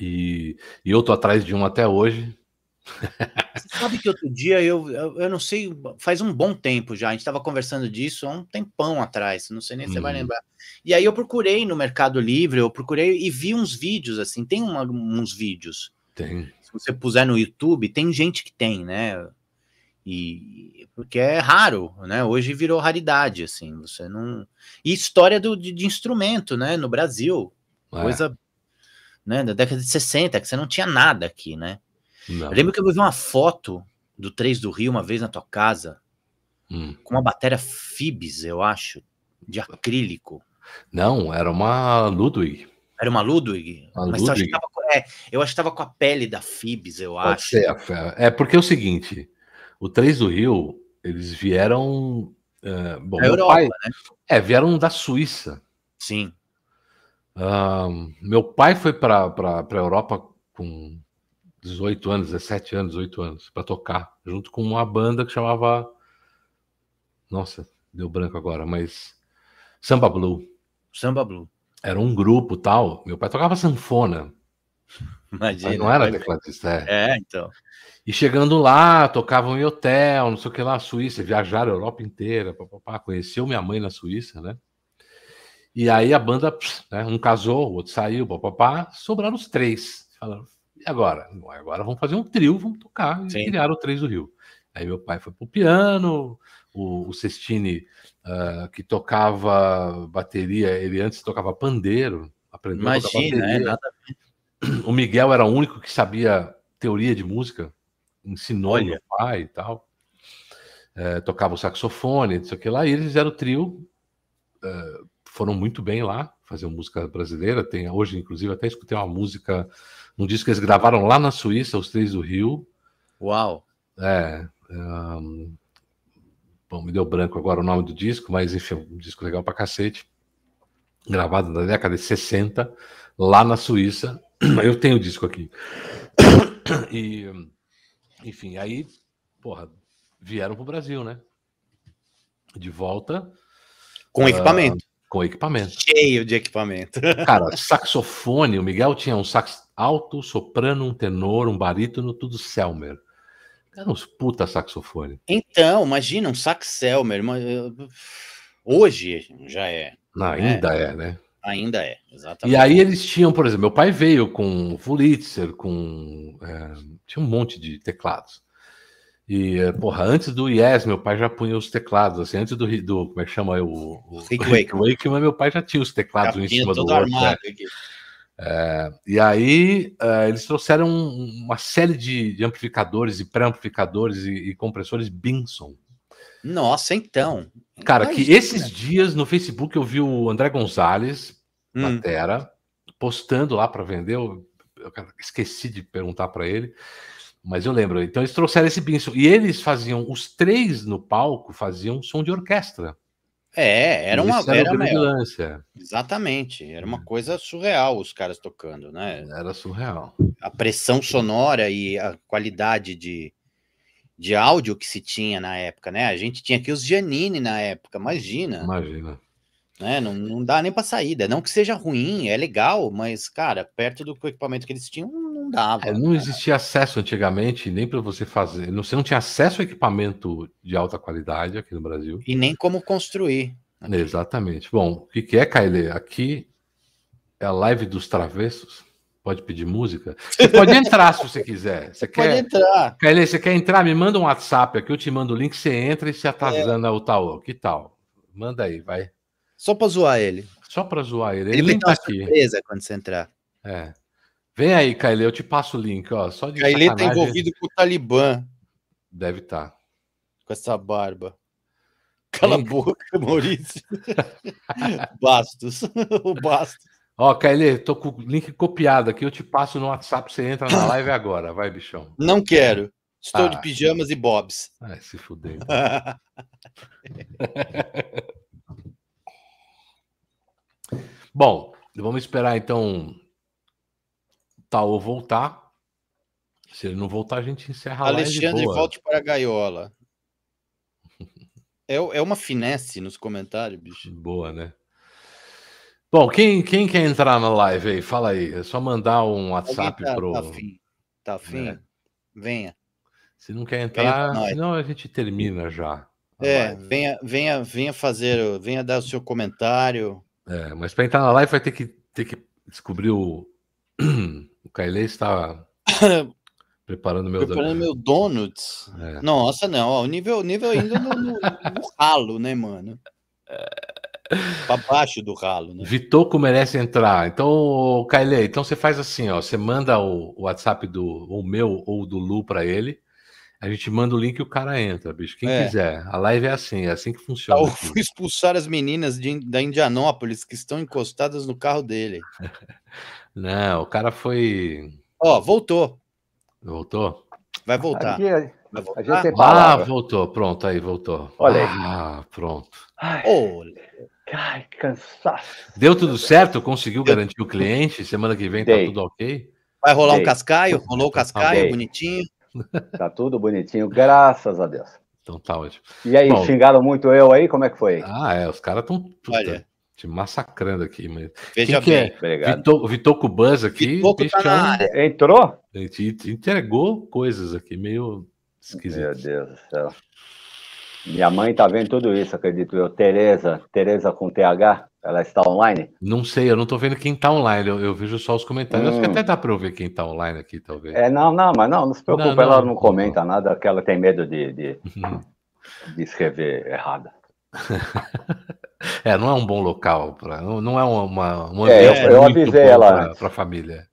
E, e eu tô atrás de um até hoje. *laughs* Você sabe que outro dia eu, eu, eu, não sei, faz um bom tempo já, a gente estava conversando disso há um tempão atrás, não sei nem se você vai uhum. lembrar. E aí eu procurei no Mercado Livre, eu procurei e vi uns vídeos assim, tem uma, uns vídeos. Tem se você puser no YouTube, tem gente que tem, né? E porque é raro, né? Hoje virou raridade, assim. Você não. E história do, de, de instrumento, né? No Brasil, é. coisa, né? Da década de 60, que você não tinha nada aqui, né? Eu lembro que eu vi uma foto do 3 do Rio uma vez na tua casa, hum. com uma bateria Fibs, eu acho, de acrílico. Não, era uma Ludwig. Era uma Ludwig? Uma mas Ludwig. Eu, acho que é, eu acho que estava com a pele da Fibs, eu Pode acho. Ser, é porque é o seguinte: o 3 do Rio, eles vieram. Uh, bom, Europa, pai, né? É, vieram da Suíça. Sim. Uh, meu pai foi para a Europa com 18 anos, 17 anos, 18 anos, para tocar, junto com uma banda que chamava. Nossa, deu branco agora, mas. Samba Blue. Samba Blue. era um grupo tal. Meu pai tocava sanfona. *laughs* Imagina. não era tecladista, é. É, então. E chegando lá, tocavam em hotel, não sei o que lá, Suíça, viajaram a Europa inteira, papapá, conheceu minha mãe na Suíça, né? E aí a banda, né, um casou, o outro saiu, papapá, sobraram os três. Falaram, e agora? Agora vamos fazer um trio, vamos tocar. E Sim. criaram o Três do Rio. Aí meu pai foi pro piano, o, o Sestini, uh, que tocava bateria, ele antes tocava pandeiro, aprendeu Imagina, a tocar bateria. É, nada *clears throat* o Miguel era o único que sabia teoria de música, ensinou Olha. meu pai e tal. É, tocava o saxofone, não sei o que lá, e eles fizeram o trio, é, foram muito bem lá, faziam música brasileira. Tem hoje, inclusive, até escutei uma música, um disco que eles gravaram lá na Suíça, os três do Rio. Uau! É. Um, bom, me deu branco agora o nome do disco, mas enfim, um disco legal pra cacete. Gravado na década de 60, lá na Suíça. *clears throat* Eu tenho o disco aqui. *clears throat* E, enfim, aí, porra, vieram pro Brasil, né? De volta. Com equipamento. Uh, com equipamento. Cheio de equipamento. *laughs* Cara, saxofone, o Miguel tinha um sax alto, soprano, um tenor, um barítono, tudo Selmer. Era uns puta saxofone. Então, imagina um sax Selmer. Hoje já é. Não, né? ainda é, é né? Ainda é, exatamente. E aí eles tinham, por exemplo, meu pai veio com Pulitzer, com. É, tinha um monte de teclados. E, porra, antes do Yes, meu pai já punha os teclados, assim, antes do, do como é que chama o, o Rick Wakeman, meu pai já tinha os teclados já em cima do outro. Né? É, e aí uh, eles trouxeram uma série de, de amplificadores e pré-amplificadores e, e, compressores Binson. Nossa, então. Cara, Imagina. que esses dias no Facebook eu vi o André Gonzalez, hum. Batera, postando lá para vender. Eu, eu, esqueci de perguntar para ele, mas eu lembro. Então eles trouxeram esse Binson e eles faziam, os três no palco faziam som de orquestra. É, era uma era vigilância. Exatamente, era uma coisa surreal os caras tocando, né? Era surreal. A pressão sonora e a qualidade de, de áudio que se tinha na época, né? A gente tinha aqui os Giannini na época, imagina. Imagina. Né? Não, não dá nem para saída. Não que seja ruim, é legal, mas, cara, perto do equipamento que eles tinham, não dava. É, não existia acesso antigamente, nem para você fazer. Você não tinha acesso a equipamento de alta qualidade aqui no Brasil. E nem como construir. Aqui. Exatamente. Bom, o que, que é, Kaile? Aqui é a live dos travessos. Pode pedir música? Você pode entrar se você quiser. Você quer... Pode entrar. Kaile, você quer entrar? Me manda um WhatsApp aqui, eu te mando o link, você entra e se atazana é. o tal. Que tal? Manda aí, vai. Só para zoar ele. Só para zoar ele. Ele, ele vai tá aqui. surpresa quando você entrar. É. Vem aí, Kaile, eu te passo o link, ó. Só de Kaile tá envolvido com o Talibã. Deve estar. Tá. Com essa barba. Cala a boca, *laughs* Maurício. Bastos. o *laughs* Bastos. Ó, Kaile, tô com o link copiado aqui, eu te passo no WhatsApp, você entra na *laughs* live agora, vai, bichão. Não quero. Estou ah, de pijamas e bobs. Ai, se fuder. Então. Bom, vamos esperar então Taô voltar. Se ele não voltar, a gente encerra a live. Alexandre, volte para a gaiola. É, é uma finesse nos comentários, bicho. Boa, né? Bom, quem, quem quer entrar na live aí? Fala aí. É só mandar um WhatsApp tá, pro. Tá afim. Tá afim? É. Venha. Se não quer entrar, senão a gente termina já. É, venha, venha, venha fazer, venha dar o seu comentário. É, mas para entrar na live vai ter que, ter que descobrir o. *clears throat* o Kailê está *coughs* preparando meu Preparando meu donuts. É. Nossa, não, ó, o nível, nível ainda no, no, no ralo, né, mano? É. Para baixo do ralo, né? Vitoco merece entrar. Então, Kaile, então você faz assim, ó, você manda o, o WhatsApp do o meu ou do Lu para ele. A gente manda o link e o cara entra, bicho. Quem é. quiser. A live é assim, é assim que funciona. Eu fui expulsar as meninas de, da Indianópolis que estão encostadas no carro dele. *laughs* Não, o cara foi. Ó, voltou. Voltou? Vai voltar. Aqui, Vai voltar. ah, voltou. Pronto, aí voltou. Olha aí. Ah, pronto. Ai. Ai, que cansaço. Deu tudo certo? Conseguiu garantir o cliente? Semana que vem tá Dei. tá tudo ok? Vai rolar Dei. um cascaio? Rolou o cascaio, Dei. bonitinho. Tá tudo bonitinho, graças a Deus. Então tá ótimo. E aí, Bom, xingaram muito eu aí? Como é que foi? Ah, é, os caras estão. Olha. Te massacrando aqui, mas. Veja Quem bem, que é? Vitor, Vitor Cubans aqui. Tá Entrou? A gente entregou coisas aqui, meio esquisito. Meu Deus do céu. Minha mãe tá vendo tudo isso, acredito eu. Tereza, Tereza com TH, ela está online? Não sei, eu não tô vendo quem tá online, eu, eu vejo só os comentários. Hum. Acho que hum. até dá para eu ver quem tá online aqui, talvez. É, não, não, mas não, não se preocupe, não, não, ela não, não comenta nada, que ela tem medo de, de, uhum. de escrever errada. *laughs* *laughs* é, não é um bom local, pra, não é uma, uma é, eu, eu avisei ela para a família.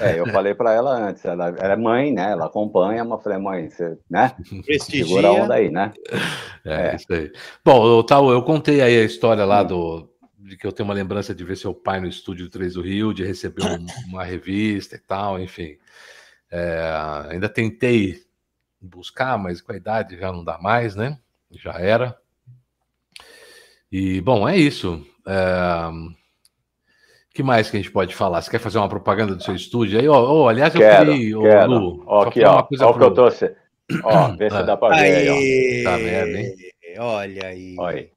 É, eu falei para ela antes, ela, ela, é mãe, né? Ela acompanha, mas falei, mãe, você, né? Prestigia. Segura a onda aí, né? É, é. isso aí. Bom, eu, eu contei aí a história lá hum. do de que eu tenho uma lembrança de ver seu pai no estúdio 3 do Rio, de receber um, *coughs* uma revista e tal, enfim. É, ainda tentei buscar, mas com a idade já não dá mais, né? Já era. E, bom, é isso. É que mais que a gente pode falar? Você quer fazer uma propaganda do seu estúdio aí? Oh, oh aliás, eu quero, queria, quero. Lu, ó, aqui, ó, ó o que eu trouxe. Ó, vê se ah. dá para ver aí, ó. Tá vendo, hein? Olha aí. Olha,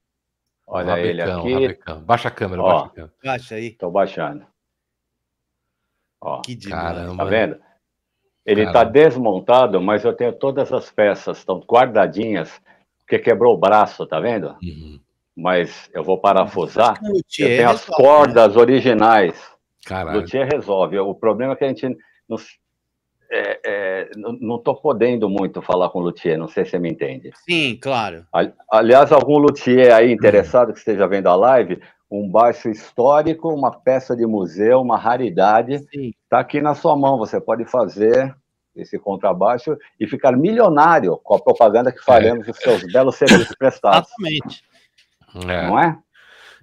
Olha rabecão, ele aqui. Rabecão. Baixa a câmera, ó, baixa a câmera. Baixa aí. Tô baixando. Ó, que demais. Tá vendo? Ele está desmontado, mas eu tenho todas as peças, estão guardadinhas, porque quebrou o braço, tá vendo? Uhum mas eu vou parafusar. Eu tenho as cordas né? originais. Caralho. Luthier resolve. O problema é que a gente não, é, é, não estou podendo muito falar com o luthier, não sei se você me entende. Sim, claro. Aliás, algum luthier aí interessado que esteja vendo a live, um baixo histórico, uma peça de museu, uma raridade, está aqui na sua mão. Você pode fazer esse contrabaixo e ficar milionário com a propaganda que faremos é. dos seus belos serviços prestados. Exatamente. É. Não é?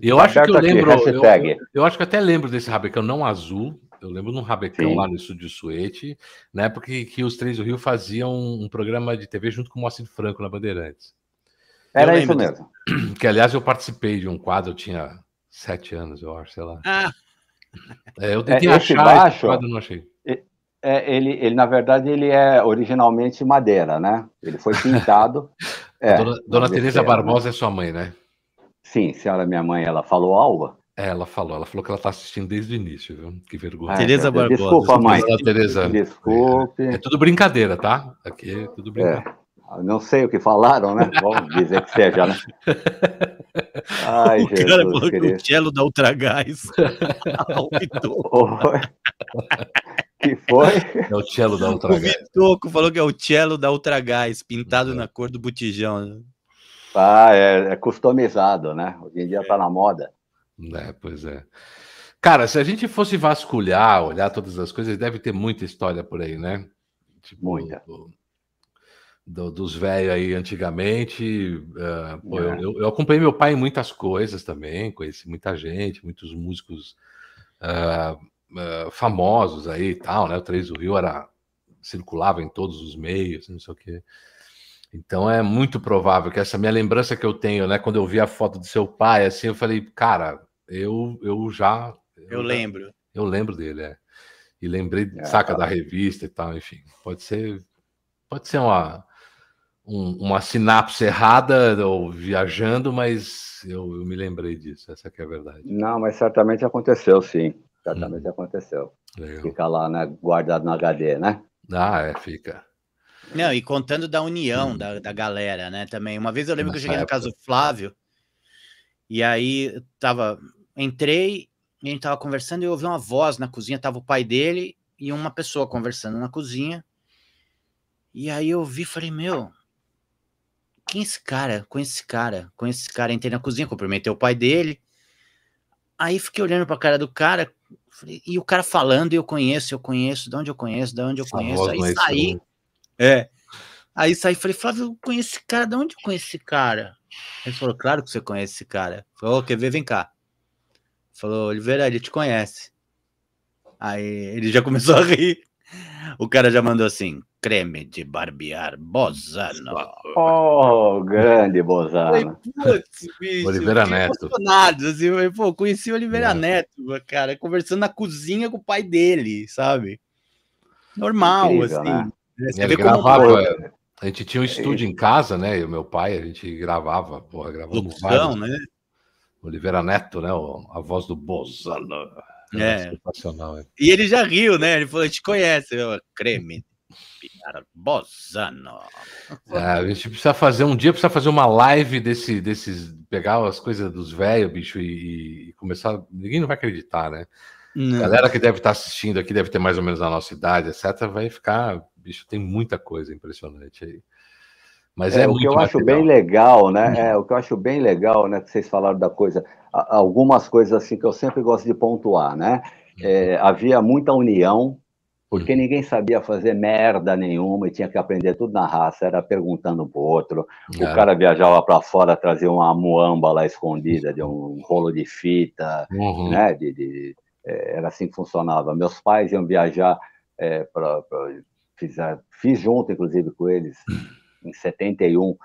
E eu tá acho que eu lembro. Eu, eu, acho que até lembro desse rabecão não azul. Eu lembro de um rabecão Sim. lá no estúdio Suete, na época que, que os três do Rio faziam um, programa de TV junto com o Moacir Franco na Bandeirantes. Era isso mesmo. *clears throat* Que, aliás, eu participei de um quadro, eu tinha sete anos, eu acho, sei lá. Ah. É, eu tentei é, achar baixo, esse quadro, não achei. É, ele, ele, na verdade, ele é originalmente madeira, né? Ele foi pintado. *laughs* é, dona Dona Tereza Barbosa é sua mãe, né? Sim, senhora minha mãe, ela falou algo? É, ela falou, ela falou que ela está assistindo desde o início, viu? Que vergonha. Ah, Tereza Barbosa. Desculpa, mãe. Tereza. Desculpe. É, é, tudo brincadeira, tá? Aqui é tudo brincadeira. É. Não sei o que falaram, né? *laughs* Vamos dizer que seja, né? Ai, *laughs* o Jesus, cara falou que o cello da Ultragás *laughs* que foi? É o cello da Ultragás. O Vitoco falou que é o cello da Ultragás, pintado na cor do botijão. Tá, é, é customizado, né? Hoje em dia tá na moda. É, pois é. Cara, se a gente fosse vasculhar, olhar todas as coisas, deve ter muita história por aí, né? Tipo, muita. Do, do, dos velhos aí antigamente. Uh, pô, é. eu, eu, acompanhei meu pai em muitas coisas também, conheci muita gente, muitos músicos uh, uh, famosos aí e tal, né? O Três do Rio era circulava em todos os meios, não sei o quê. Então é muito provável que essa minha lembrança que eu tenho, né, quando eu vi a foto do seu pai, assim, eu falei, cara, eu eu já eu, eu lembro. Eu lembro dele, é. E lembrei, é, saca tá. da revista e tal, enfim. Pode ser pode ser uma um, uma sinapse errada ou viajando, mas eu, eu, me lembrei disso, essa é a verdade. Não, mas certamente aconteceu, sim. Certamente hum. aconteceu. Legal. Fica lá, né, guardado no HD, né? Ah, é, fica. Não, e contando da união hum. da, da galera, né? Também. Uma vez eu lembro que eu cheguei na casa do Flávio, e aí tava. Entrei, e a gente tava conversando e eu ouvi uma voz na cozinha, tava o pai dele e uma pessoa conversando na cozinha. E aí eu vi falei, meu, quem é esse cara? Conhece esse cara? Conhece esse cara? Entrei na cozinha, cumprimentei o pai dele. Aí fiquei olhando pra cara do cara, falei, e o cara falando, e eu conheço, eu conheço, de onde eu conheço, de onde eu conheço. Aí saí. É. Aí saí e falei, Flávio, eu conheço esse cara, de onde eu conheço esse cara? Ele falou, claro que você conhece esse cara. Falou, quer ver? Vem cá. Falou, Oliveira, ele te conhece. Aí ele já *laughs* começou a rir. O cara já mandou assim, creme de barbear Bozano. Oh, grande Bozano. Putz, *laughs* bicho, Oliveira Neto. Assim, pô, conheci o Oliveira Neto, cara, conversando na cozinha com o pai dele, sabe? Normal, Incrível, assim. Né? Ele gravava, a gente tinha um estúdio em casa, né? E o meu pai, a gente gravava, porra, gravamos Locução, né? Oliveira Neto, né? A voz do Bozano. É. Sensacional. É. E ele já riu, né? Ele falou: a gente conhece, eu, creme. Bozano. É, a gente precisa fazer um dia, precisa fazer uma live desse, desses, pegar as coisas dos velhos, bicho, e, e, começar. Ninguém não vai acreditar, né? Não. A galera que deve estar assistindo aqui, deve ter mais ou menos a nossa idade, etc., vai ficar. Bicho, tem muita coisa impressionante aí. Mas é, é o que eu material. acho bem legal, né? Uhum. É o que eu acho bem legal, né? Que vocês falaram da coisa, algumas coisas assim que eu sempre gosto de pontuar, né? É, uhum. havia muita união, porque uhum. ninguém sabia fazer merda nenhuma e tinha que aprender tudo na raça, era perguntando pro outro. O é. cara viajava para fora, trazia uma muamba lá escondida de um rolo de fita, uhum. né? De, de é, era assim que funcionava. Meus pais iam viajar é, para fiz, fiz junto, inclusive, com eles em 71,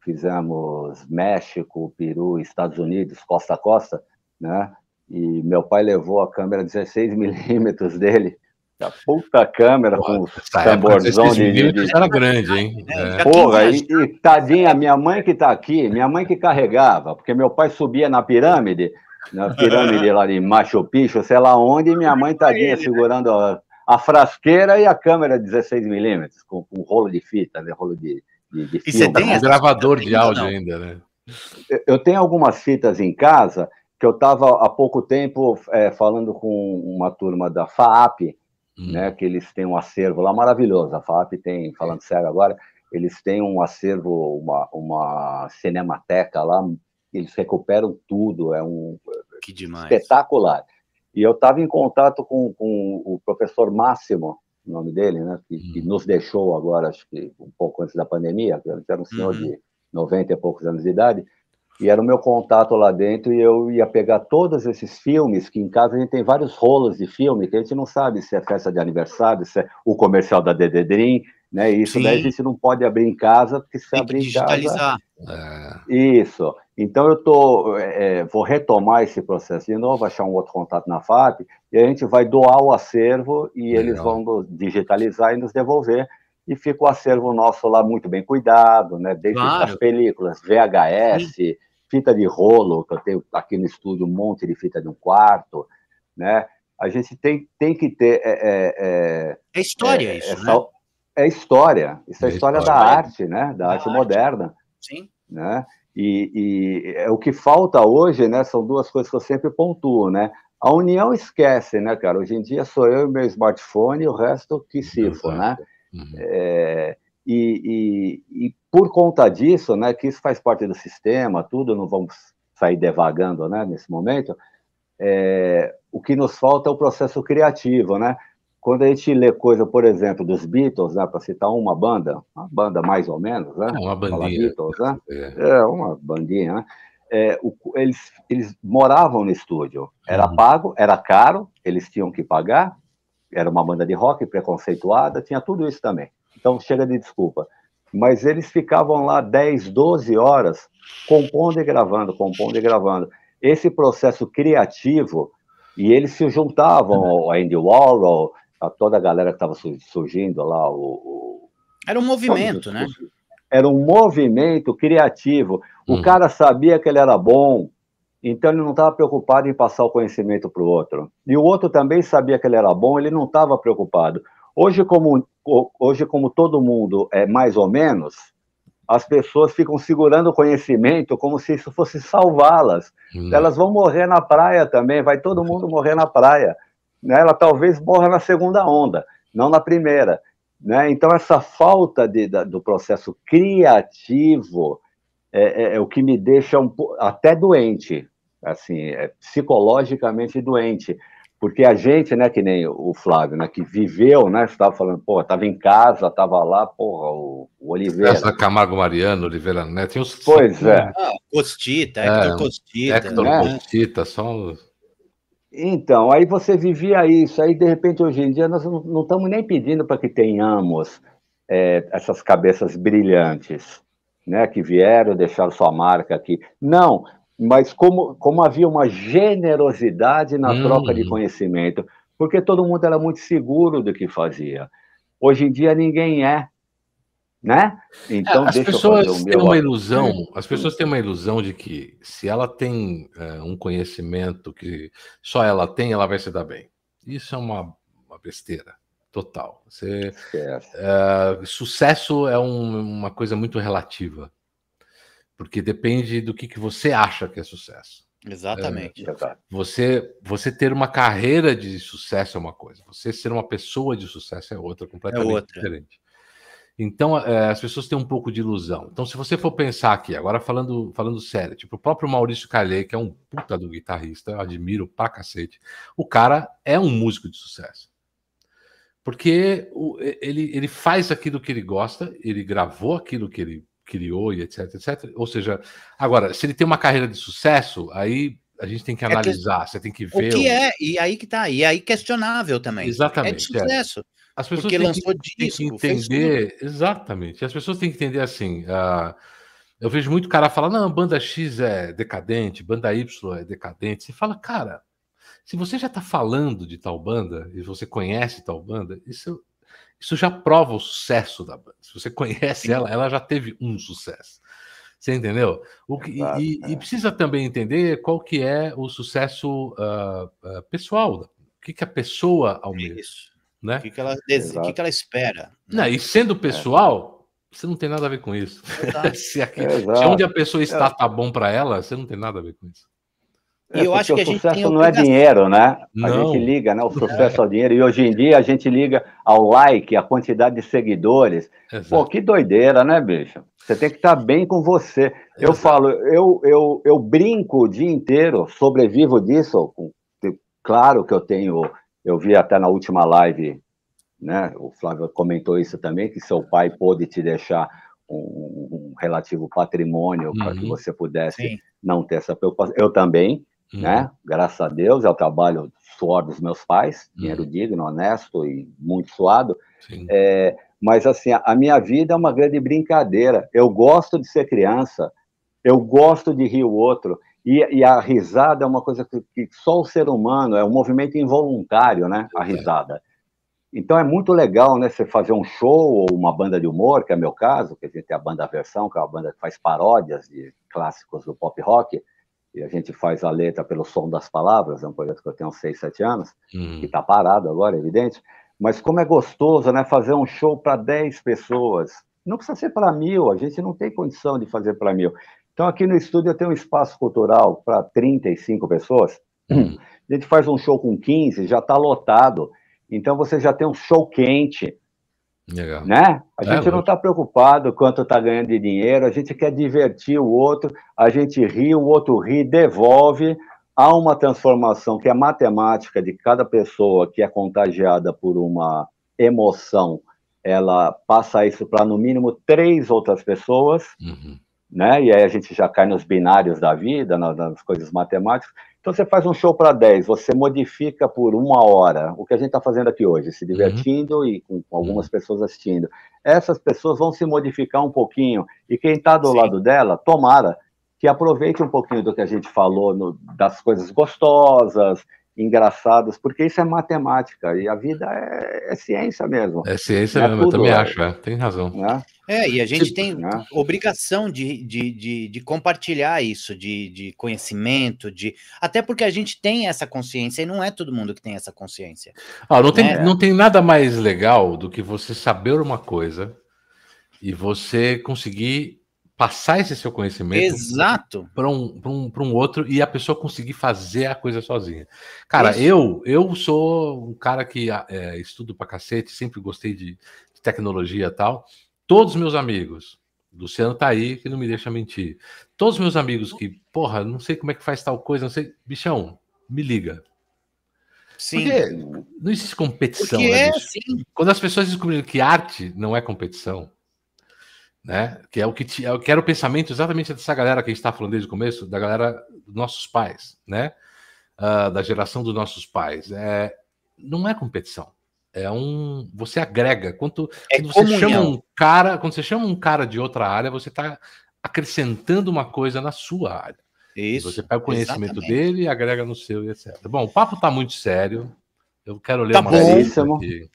fizemos México, Peru, Estados Unidos, costa a costa, né? E meu pai levou a câmera 16 milímetros dele, a puta câmera Pô, com os tamborzão de, de, de... Era grande, hein? É. é. Porra, e, e tadinha, minha mãe que tá aqui, minha mãe que carregava, porque meu pai subia na pirâmide, na pirâmide lá de Machu Picchu, sei lá onde, e minha mãe tadinha segurando a, a frasqueira e a câmera 16 milímetros, com, com rolo de fita, né, rolo de, de, de e você tem um gravador de áudio ainda, né? Eu tenho algumas fitas em casa que eu estava há pouco tempo é, falando com uma turma da FAAP, hum. né, que eles têm um acervo lá maravilhoso. A FAAP tem, falando sério agora, eles têm um acervo, uma, uma cinemateca lá, eles recuperam tudo, é um espetacular. E eu estava em contato com, com o professor Máximo, o nome dele, né? Que, uhum. que, nos deixou agora, acho que um pouco antes da pandemia, que era um senhor uhum. de 90 e poucos anos de idade, e era o meu contato lá dentro, e eu ia pegar todos esses filmes, que em casa a gente tem vários rolos de filme, que a gente não sabe se é festa de aniversário, se é o comercial da DD Dream, né? Isso Sim. daí a gente não pode abrir em casa, porque se tem abrir em casa. É. Isso. Então eu tô, é, é, vou retomar esse processo de novo, achar um outro contato na FAP, e a gente vai doar o acervo e Legal. eles vão digitalizar e nos devolver. E fica o acervo nosso lá muito bem cuidado, né? Desde claro. as películas, VHS, Sim. fita de rolo, que eu tenho aqui no estúdio um monte de fita de um quarto, né? A gente tem, tem que ter. É, é, é, é história isso, essa, né? É história. Isso é, é história, história, da arte, né? Da, da arte, arte, moderna. Sim. Né? E, e é, o que falta hoje, né? São duas coisas que eu sempre pontuo, né? A União esquece, né, cara? Hoje em dia sou eu e meu smartphone e o resto que se for, né? Uhum. É, e, e, e, por conta disso, né, que isso faz parte do sistema, tudo, não vamos sair devagando, né, nesse momento, é, o que nos falta é o processo criativo, né? Quando a gente lê coisa, por exemplo, dos Beatles, para citar uma banda, uma banda mais ou menos, né? É uma bandinha. Beatles, né? É. é uma bandinha, né? É, o, eles, eles moravam no estúdio. Era uhum. pago, era caro, eles tinham que pagar. Era uma banda de rock preconceituada, tinha tudo isso também. Então, chega de desculpa. Mas eles ficavam lá 10, 12 horas compondo e gravando, compondo e gravando. Esse processo criativo, e eles se juntavam, uhum. Andy Warhol, a toda a galera que estava surgindo lá. O, o... Era um movimento, né? Era um movimento criativo. O hum. cara sabia que ele era bom, então ele não estava preocupado em passar o conhecimento para o outro. E o outro também sabia que ele era bom, ele não estava preocupado. Hoje como, hoje, como todo mundo é mais ou menos, as pessoas ficam segurando o conhecimento como se isso fosse salvá-las. Hum. Elas vão morrer na praia também, vai todo mundo morrer na praia né, ela talvez morra na segunda onda, não na primeira. Né? Então, essa falta de, da, do processo criativo é, é, é, o que me deixa um, até doente, assim, é, psicologicamente doente. Porque a gente, né, que nem o Flávio, né, que viveu, né, você estava falando, pô, estava em casa, estava lá, porra, o, o Oliveira. Essa Camargo Mariano, Oliveira né tinha os... Pois é. Ah, Costita, Hector é, Costita. Hector né? Costita, só então, aí você vivia isso, aí de repente hoje em dia nós não estamos nem pedindo para que tenhamos é, essas cabeças brilhantes, né, que vieram, deixaram sua marca aqui. Não, mas como, como havia uma generosidade na hum. troca de conhecimento, porque todo mundo era muito seguro do que fazia. Hoje em dia ninguém é. Né? Então, é, as pessoas têm uma ilusão, as pessoas têm uma ilusão de que se ela tem é, um conhecimento que só ela tem, ela vai se dar bem. Isso é uma, uma besteira total. Você, é, sucesso é um, uma coisa muito relativa, porque depende do que, que você acha que é sucesso. Exatamente. É, você, você ter uma carreira de sucesso é uma coisa, você ser uma pessoa de sucesso é outra, completamente é outra. diferente. Então, é, as pessoas têm um pouco de ilusão. Então, se você for pensar aqui, agora falando, falando sério, tipo, o próprio Maurício Calhei, que é um puta do guitarrista, eu admiro pra cacete, o cara é um músico de sucesso. Porque o, ele, ele faz aquilo que ele gosta, ele gravou aquilo que ele criou e etc, etc. Ou seja, agora, se ele tem uma carreira de sucesso, aí a gente tem que analisar, é que, você tem que ver. O que o... é, e aí que tá, e aí questionável também. Exatamente. É de sucesso. É. As pessoas porque têm lançou que, disco, que entender, exatamente. As pessoas têm que entender assim. Uh, eu vejo muito cara falar, não, banda X é decadente, banda Y é decadente. Você fala, cara, se você já está falando de tal banda e você conhece tal banda, isso, isso já prova o sucesso da banda. Se você conhece ela, ela já teve um sucesso. Você entendeu? O que, Exato, e, é. e, precisa também entender qual que é o sucesso uh, uh, pessoal. O que, que a pessoa almeja. Isso. Né? O que, que, ela, o que, que ela espera. Né? Não, e sendo pessoal, é. você não tem nada a ver com isso. *laughs* se, aqui, se, onde a pessoa está tá bom para ela, você não tem nada a ver com isso. E é, eu acho que o sucesso não é dinheiro, né? Não. A gente liga, né? O sucesso é. ao dinheiro. E hoje em dia a gente liga ao like, a quantidade de seguidores. Exato. Pô, que doideira, né, bicho? Você tem que estar bem com você. Exato. Eu falo, eu, eu, eu brinco o dia inteiro, sobrevivo disso. Claro que eu tenho, eu vi até na última live, né? O Flávio comentou isso também, que seu pai pôde te deixar um, um relativo patrimônio uhum. para que você pudesse Sim. não ter essa preocupação. Eu também uhum. né? Graças a Deus, é o trabalho suor dos meus pais, uhum. dinheiro digno, honesto e muito suado. É, mas, assim, a minha vida é uma grande brincadeira. Eu gosto de ser criança, eu gosto de rir o outro. E, e, a risada é uma coisa que, que, só o ser humano, é um movimento involuntário, né? A risada. Então é muito legal, né? Você fazer um show ou uma banda de humor, que é meu caso, que a gente tem a banda Versão, que é uma banda que faz paródias de clássicos do pop rock e a gente faz a letra pelo som das palavras, é um projeto que eu tenho uns 6, 7 anos, hum. que está parado agora, é evidente, mas como é gostoso, né, fazer um show para 10 pessoas, não precisa ser para mil, a gente não tem condição de fazer para mil. Então, aqui no estúdio eu tenho um espaço cultural para 35 pessoas, hum. a gente faz um show com 15, já está lotado, então você já tem um show quente, Legal. Né? A é, gente não está preocupado quanto está ganhando de dinheiro, a gente quer divertir o outro, a gente ri, o outro ri, devolve. Há uma transformação que é matemática de cada pessoa que é contagiada por uma emoção, ela passa isso para no mínimo três outras pessoas, uhum. Né? E aí a gente já cai nos binários da vida, nas, nas coisas matemáticas. Então você faz um show para 10, você modifica por uma hora o que a gente está fazendo aqui hoje, se divertindo uhum. e com, algumas uhum. pessoas assistindo. Essas pessoas vão se modificar um pouquinho, e quem está do Sim. lado dela, tomara que aproveite um pouquinho do que a gente falou, no, das coisas gostosas, engraçadas, porque isso é matemática e a vida é, é ciência mesmo. É ciência é mesmo, tudo, eu também é. acho, tem razão. Né? É, e a gente tipo, tem né? obrigação de, de, de, de, compartilhar isso, de, de conhecimento, de até porque a gente tem essa consciência e não é todo mundo que tem essa consciência. Ah, não, tem, né? não tem nada mais legal do que você saber uma coisa e você conseguir passar esse seu conhecimento exato para um, um, um outro e a pessoa conseguir fazer a coisa sozinha. Cara, eu eu sou um cara que é, estudo para cacete, sempre gostei de, de tecnologia e tal. Todos meus amigos, Luciano tá aí, que não me deixa mentir. Todos meus amigos que, porra, não sei como é que faz tal coisa, não sei, bichão, me liga. Sim. Porque não existe competição. Porque né, é, sim. Quando as pessoas descobriram que arte não é competição, né? Que é o que, te, é, que era o pensamento exatamente dessa galera que a gente está falando desde o começo, da galera dos nossos pais, né? Uh, da geração dos nossos pais. É, não é competição. É um. Você agrega. Quanto, é quando você chama um cara, quando você chama um cara de outra área, você está acrescentando uma coisa na sua área. Isso. Você pega o conhecimento exatamente. dele e agrega no seu e etc. Bom, o papo está muito sério. Eu quero ler tá uma bom. aqui.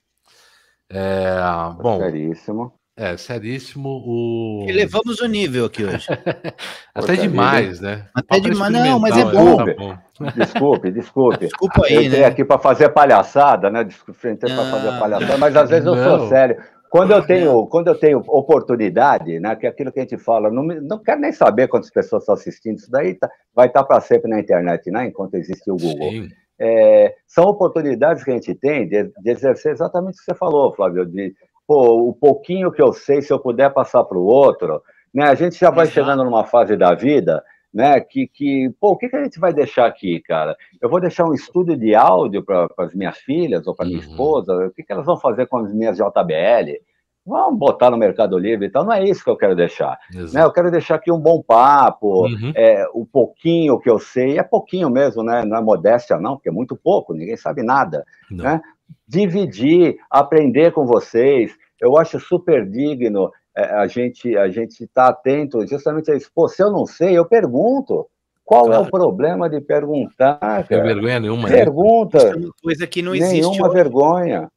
É, bom, Seríssimo. É, seríssimo. O... E levamos o nível aqui hoje. *laughs* Até demais, né? Até demais. Não, mas é bom. Tá bom. Desculpe, desculpe. Desculpa aí, eu entrei né? aqui para fazer palhaçada, né? Entrei para fazer ah. palhaçada, mas às vezes eu não. sou sério. Quando eu tenho, quando eu tenho oportunidade, né, que é aquilo que a gente fala, não, não quero nem saber quantas pessoas estão assistindo, isso daí tá, vai estar para sempre na internet, né, enquanto existe o Google. É, são oportunidades que a gente tem de, de, exercer exatamente o que você falou, Flávio, de pô, o pouquinho que eu sei, se eu puder passar para o outro, né, a gente já vai Exato. chegando numa fase da vida né? Que, que pô, o que, que a gente vai deixar aqui, cara? Eu vou deixar um estúdio de áudio para as minhas filhas ou para minha uhum. esposa? O que, que elas vão fazer com as minhas JBL? Vamos botar no Mercado Livre então Não é isso que eu quero deixar. Né? Eu quero deixar aqui um bom papo, uhum. é, o pouquinho que eu sei, é pouquinho mesmo, né? Não é modéstia, não, porque é muito pouco, ninguém sabe nada. Né? Dividir, aprender com vocês. Eu acho super digno é, a gente a gente está atento justamente a isso. Pô, se eu não sei, eu pergunto. Qual claro. é o problema de perguntar? Não tem vergonha nenhuma. Né? Pergunta. É uma coisa que não existe. Nenhuma hoje. vergonha.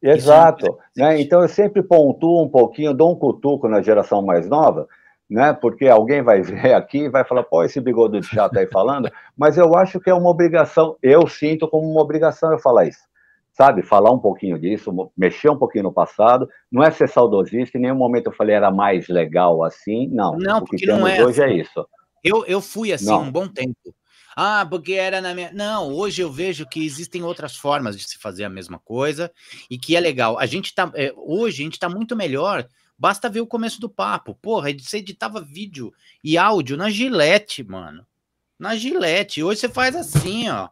Exato. Né? Então eu sempre pontuo um pouquinho, dou um cutuco na geração mais nova, né? Porque alguém vai *laughs* ver aqui e vai falar, pô, esse bigode de chato aí falando, mas eu acho que é uma obrigação, eu sinto como uma obrigação eu falar isso sabe, falar um pouquinho disso, mexer um pouquinho no passado, não é ser saudosista, em nenhum momento eu falei era mais legal assim, não. Não, o porque não é. Hoje é assim. é isso. Eu, eu fui assim não. um bom tempo. Ah, porque era na minha. Não, hoje eu vejo que existem outras formas de se fazer a mesma coisa e que é legal. A gente tá. É, hoje a gente tá muito melhor. Basta ver o começo do papo. Porra, você editava vídeo e áudio na Gillette, mano. Na Gillette. Hoje você faz assim, ó.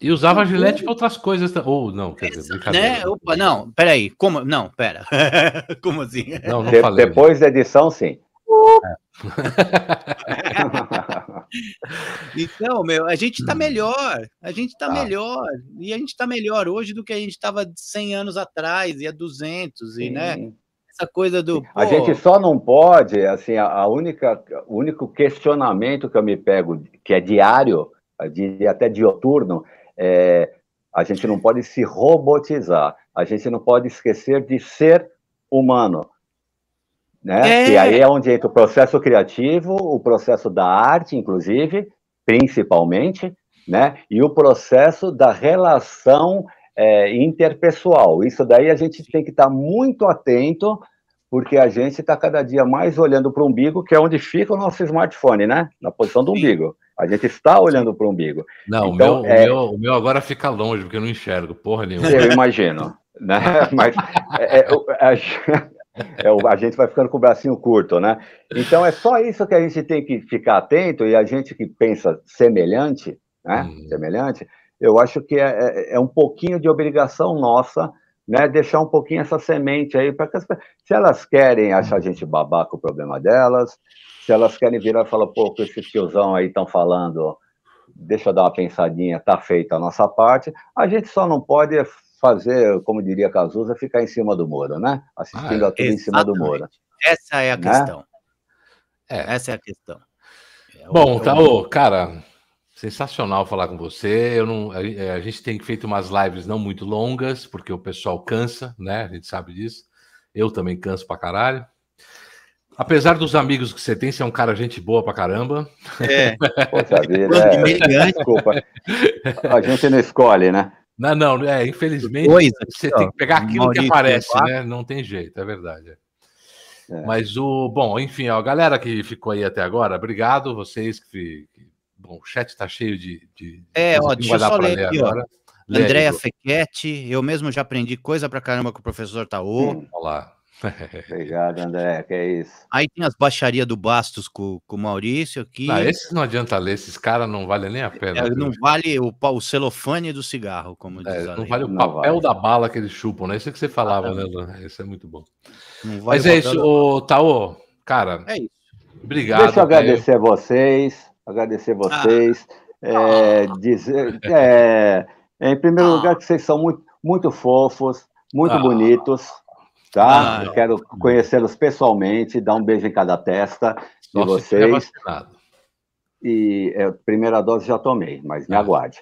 E usava uhum. gilete para outras coisas. Ou não, quer dizer, brincadeira. Né? Opa, não, peraí. Como? Não, pera. *laughs* Como assim? Não, não De, falei. Depois da edição, sim. É. *laughs* então, meu, a gente tá melhor. A gente tá ah. melhor. E a gente tá melhor hoje do que a gente tava 100 anos atrás e a 200, sim. e né? Essa coisa do. Pô... A gente só não pode, assim, a única, o único questionamento que eu me pego, que é diário, de, até dioturno, é, a gente não pode se robotizar, a gente não pode esquecer de ser humano. Né? É. E aí é onde entra o processo criativo, o processo da arte, inclusive, principalmente, né? e o processo da relação é, interpessoal. Isso daí a gente tem que estar muito atento, porque a gente está cada dia mais olhando para o umbigo, que é onde fica o nosso smartphone, né? Na posição do umbigo. A gente está olhando para o umbigo. Não, então, o, meu, é... o, meu, o meu agora fica longe, porque eu não enxergo porra *laughs* nenhuma. Eu imagino. Né? *laughs* Mas é, é, *laughs* é, a gente vai ficando com o bracinho curto, né? Então é só isso que a gente tem que ficar atento, e a gente que pensa semelhante, né? Hum. Semelhante, eu acho que é, é, é um pouquinho de obrigação nossa né, deixar um pouquinho essa semente aí para que as, se elas querem achar a gente babaca o problema delas, se elas querem virar e falar, pô, com esse tiozão aí estão falando, deixa eu dar uma pensadinha, tá feita a nossa parte, a gente só não pode fazer, como diria Cazuza, ficar em cima do muro, né? Assistindo ah, a tudo em cima do muro. Essa é a né? questão. É. Essa é a questão. É, Bom, tá, ô, cara, sensacional falar com você. Eu não, a, é, a, gente tem feito umas lives não muito longas, porque o pessoal cansa, né? A gente sabe disso. Eu também canso pra caralho. Apesar dos amigos que você tem, você é um cara gente boa pra caramba. É. Poxa vida, é. Desculpa. A gente não escolhe, né? Não, não, é, infelizmente Oi, você tem que pegar aquilo Maurício, que aparece, né? Não tem jeito, é verdade. É. Mas o. Bom, enfim, ó, a galera que ficou aí até agora, obrigado. Vocês que. Bom, o chat tá cheio de. de é, ó, deixa eu só ler aqui, agora. ó. Andréa Fequete, eu mesmo já aprendi coisa pra caramba com o professor Taô. Hum. Olá. *laughs* Obrigado, André, que é isso. Aí tem as baixarias do Bastos com, com o Maurício aqui. Não, esses não adianta ler, esses caras não valem nem a pena. É, não vale o, o celofane do cigarro, como é, diz Não vale o não papel vale. da bala que eles chupam, né? Isso é que você falava, ah, né? Isso é muito bom. Vale Mas é isso, o Taô, cara. É isso. Obrigado. Deixa eu agradecer a vocês, agradecer a ah. vocês. Ah. É, dizer, é, em primeiro ah. lugar, que vocês são muito, muito fofos, muito ah. bonitos tá? Ah, quero conhecê-los pessoalmente, dar um beijo em cada testa de vocês. E é, primeira dose já tomei, mas me ah. aguarde.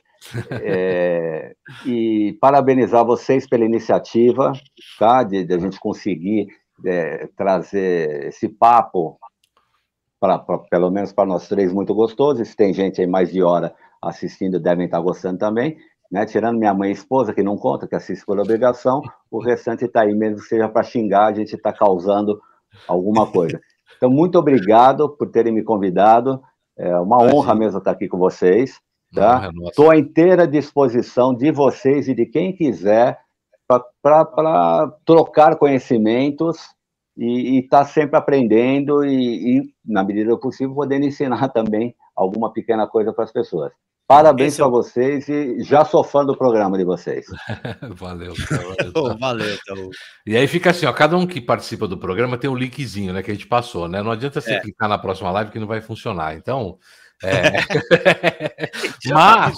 É, e parabenizar vocês pela iniciativa, tá? De, de, a gente conseguir é, trazer esse papo, pra, pra, pelo menos para nós três, muito gostoso. Se tem gente aí mais de hora assistindo, devem estar gostando também. Né? Tirando minha mãe e esposa, que não conta, que assiste por obrigação, o restante está aí, mesmo que seja para xingar, a gente está causando alguma coisa. Então, muito obrigado por terem me convidado. É uma honra mesmo estar aqui com vocês. Tá? Estou à inteira disposição de vocês e de quem quiser para trocar conhecimentos e estar tá sempre aprendendo e, e, na medida do possível, podendo ensinar *laughs* também alguma pequena coisa para as pessoas. Parabéns para é... vocês e já sou fã do programa de vocês. *laughs* valeu, valeu. *laughs* valeu então. E aí fica assim, ó, cada um que participa do programa tem um linkzinho, né, que a gente passou, né? Não adianta você é. clicar na próxima live que não vai funcionar. Então, é. *laughs* Mas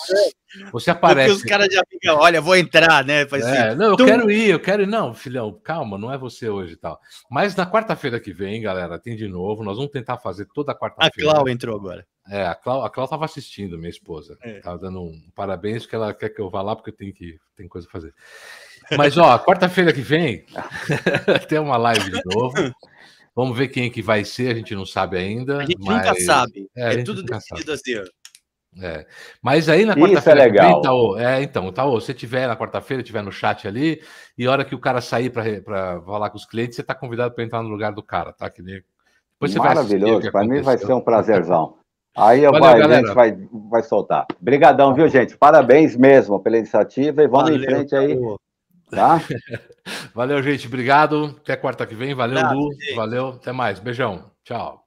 você aparece. Porque os caras já ficam, olha, vou entrar, né? É, assim, não, eu tum. quero ir, eu quero ir. Não, filhão, calma, não é você hoje e tal. Mas na quarta-feira que vem, galera, tem de novo. Nós vamos tentar fazer toda quarta-feira. A Clau entrou agora. É, a Clau, a Clau tava assistindo, minha esposa. É. Tava dando um parabéns, que ela quer que eu vá lá, porque eu tenho que tem coisa a fazer. Mas, ó, *laughs* quarta-feira que vem *laughs* tem uma live de novo. Vamos ver quem é que vai ser, a gente não sabe ainda. A gente mas... nunca sabe. É, é tudo decidido assim. É. Mas aí na quarta-feira. é legal. Vem, é, então, tá, você tiver na quarta-feira, tiver no chat ali, e a hora que o cara sair para falar com os clientes, você está convidado para entrar no lugar do cara, tá? Que nem... Depois você Maravilhoso, para mim vai ser um prazerzão. *laughs* Aí Valeu, vai, a gente vai, vai soltar. Obrigadão, viu, gente? Parabéns mesmo pela iniciativa e vamos Valeu, em frente aí. Tá? *laughs* Valeu, gente. Obrigado. Até quarta que vem. Valeu, Lu. Valeu. Até mais. Beijão. Tchau.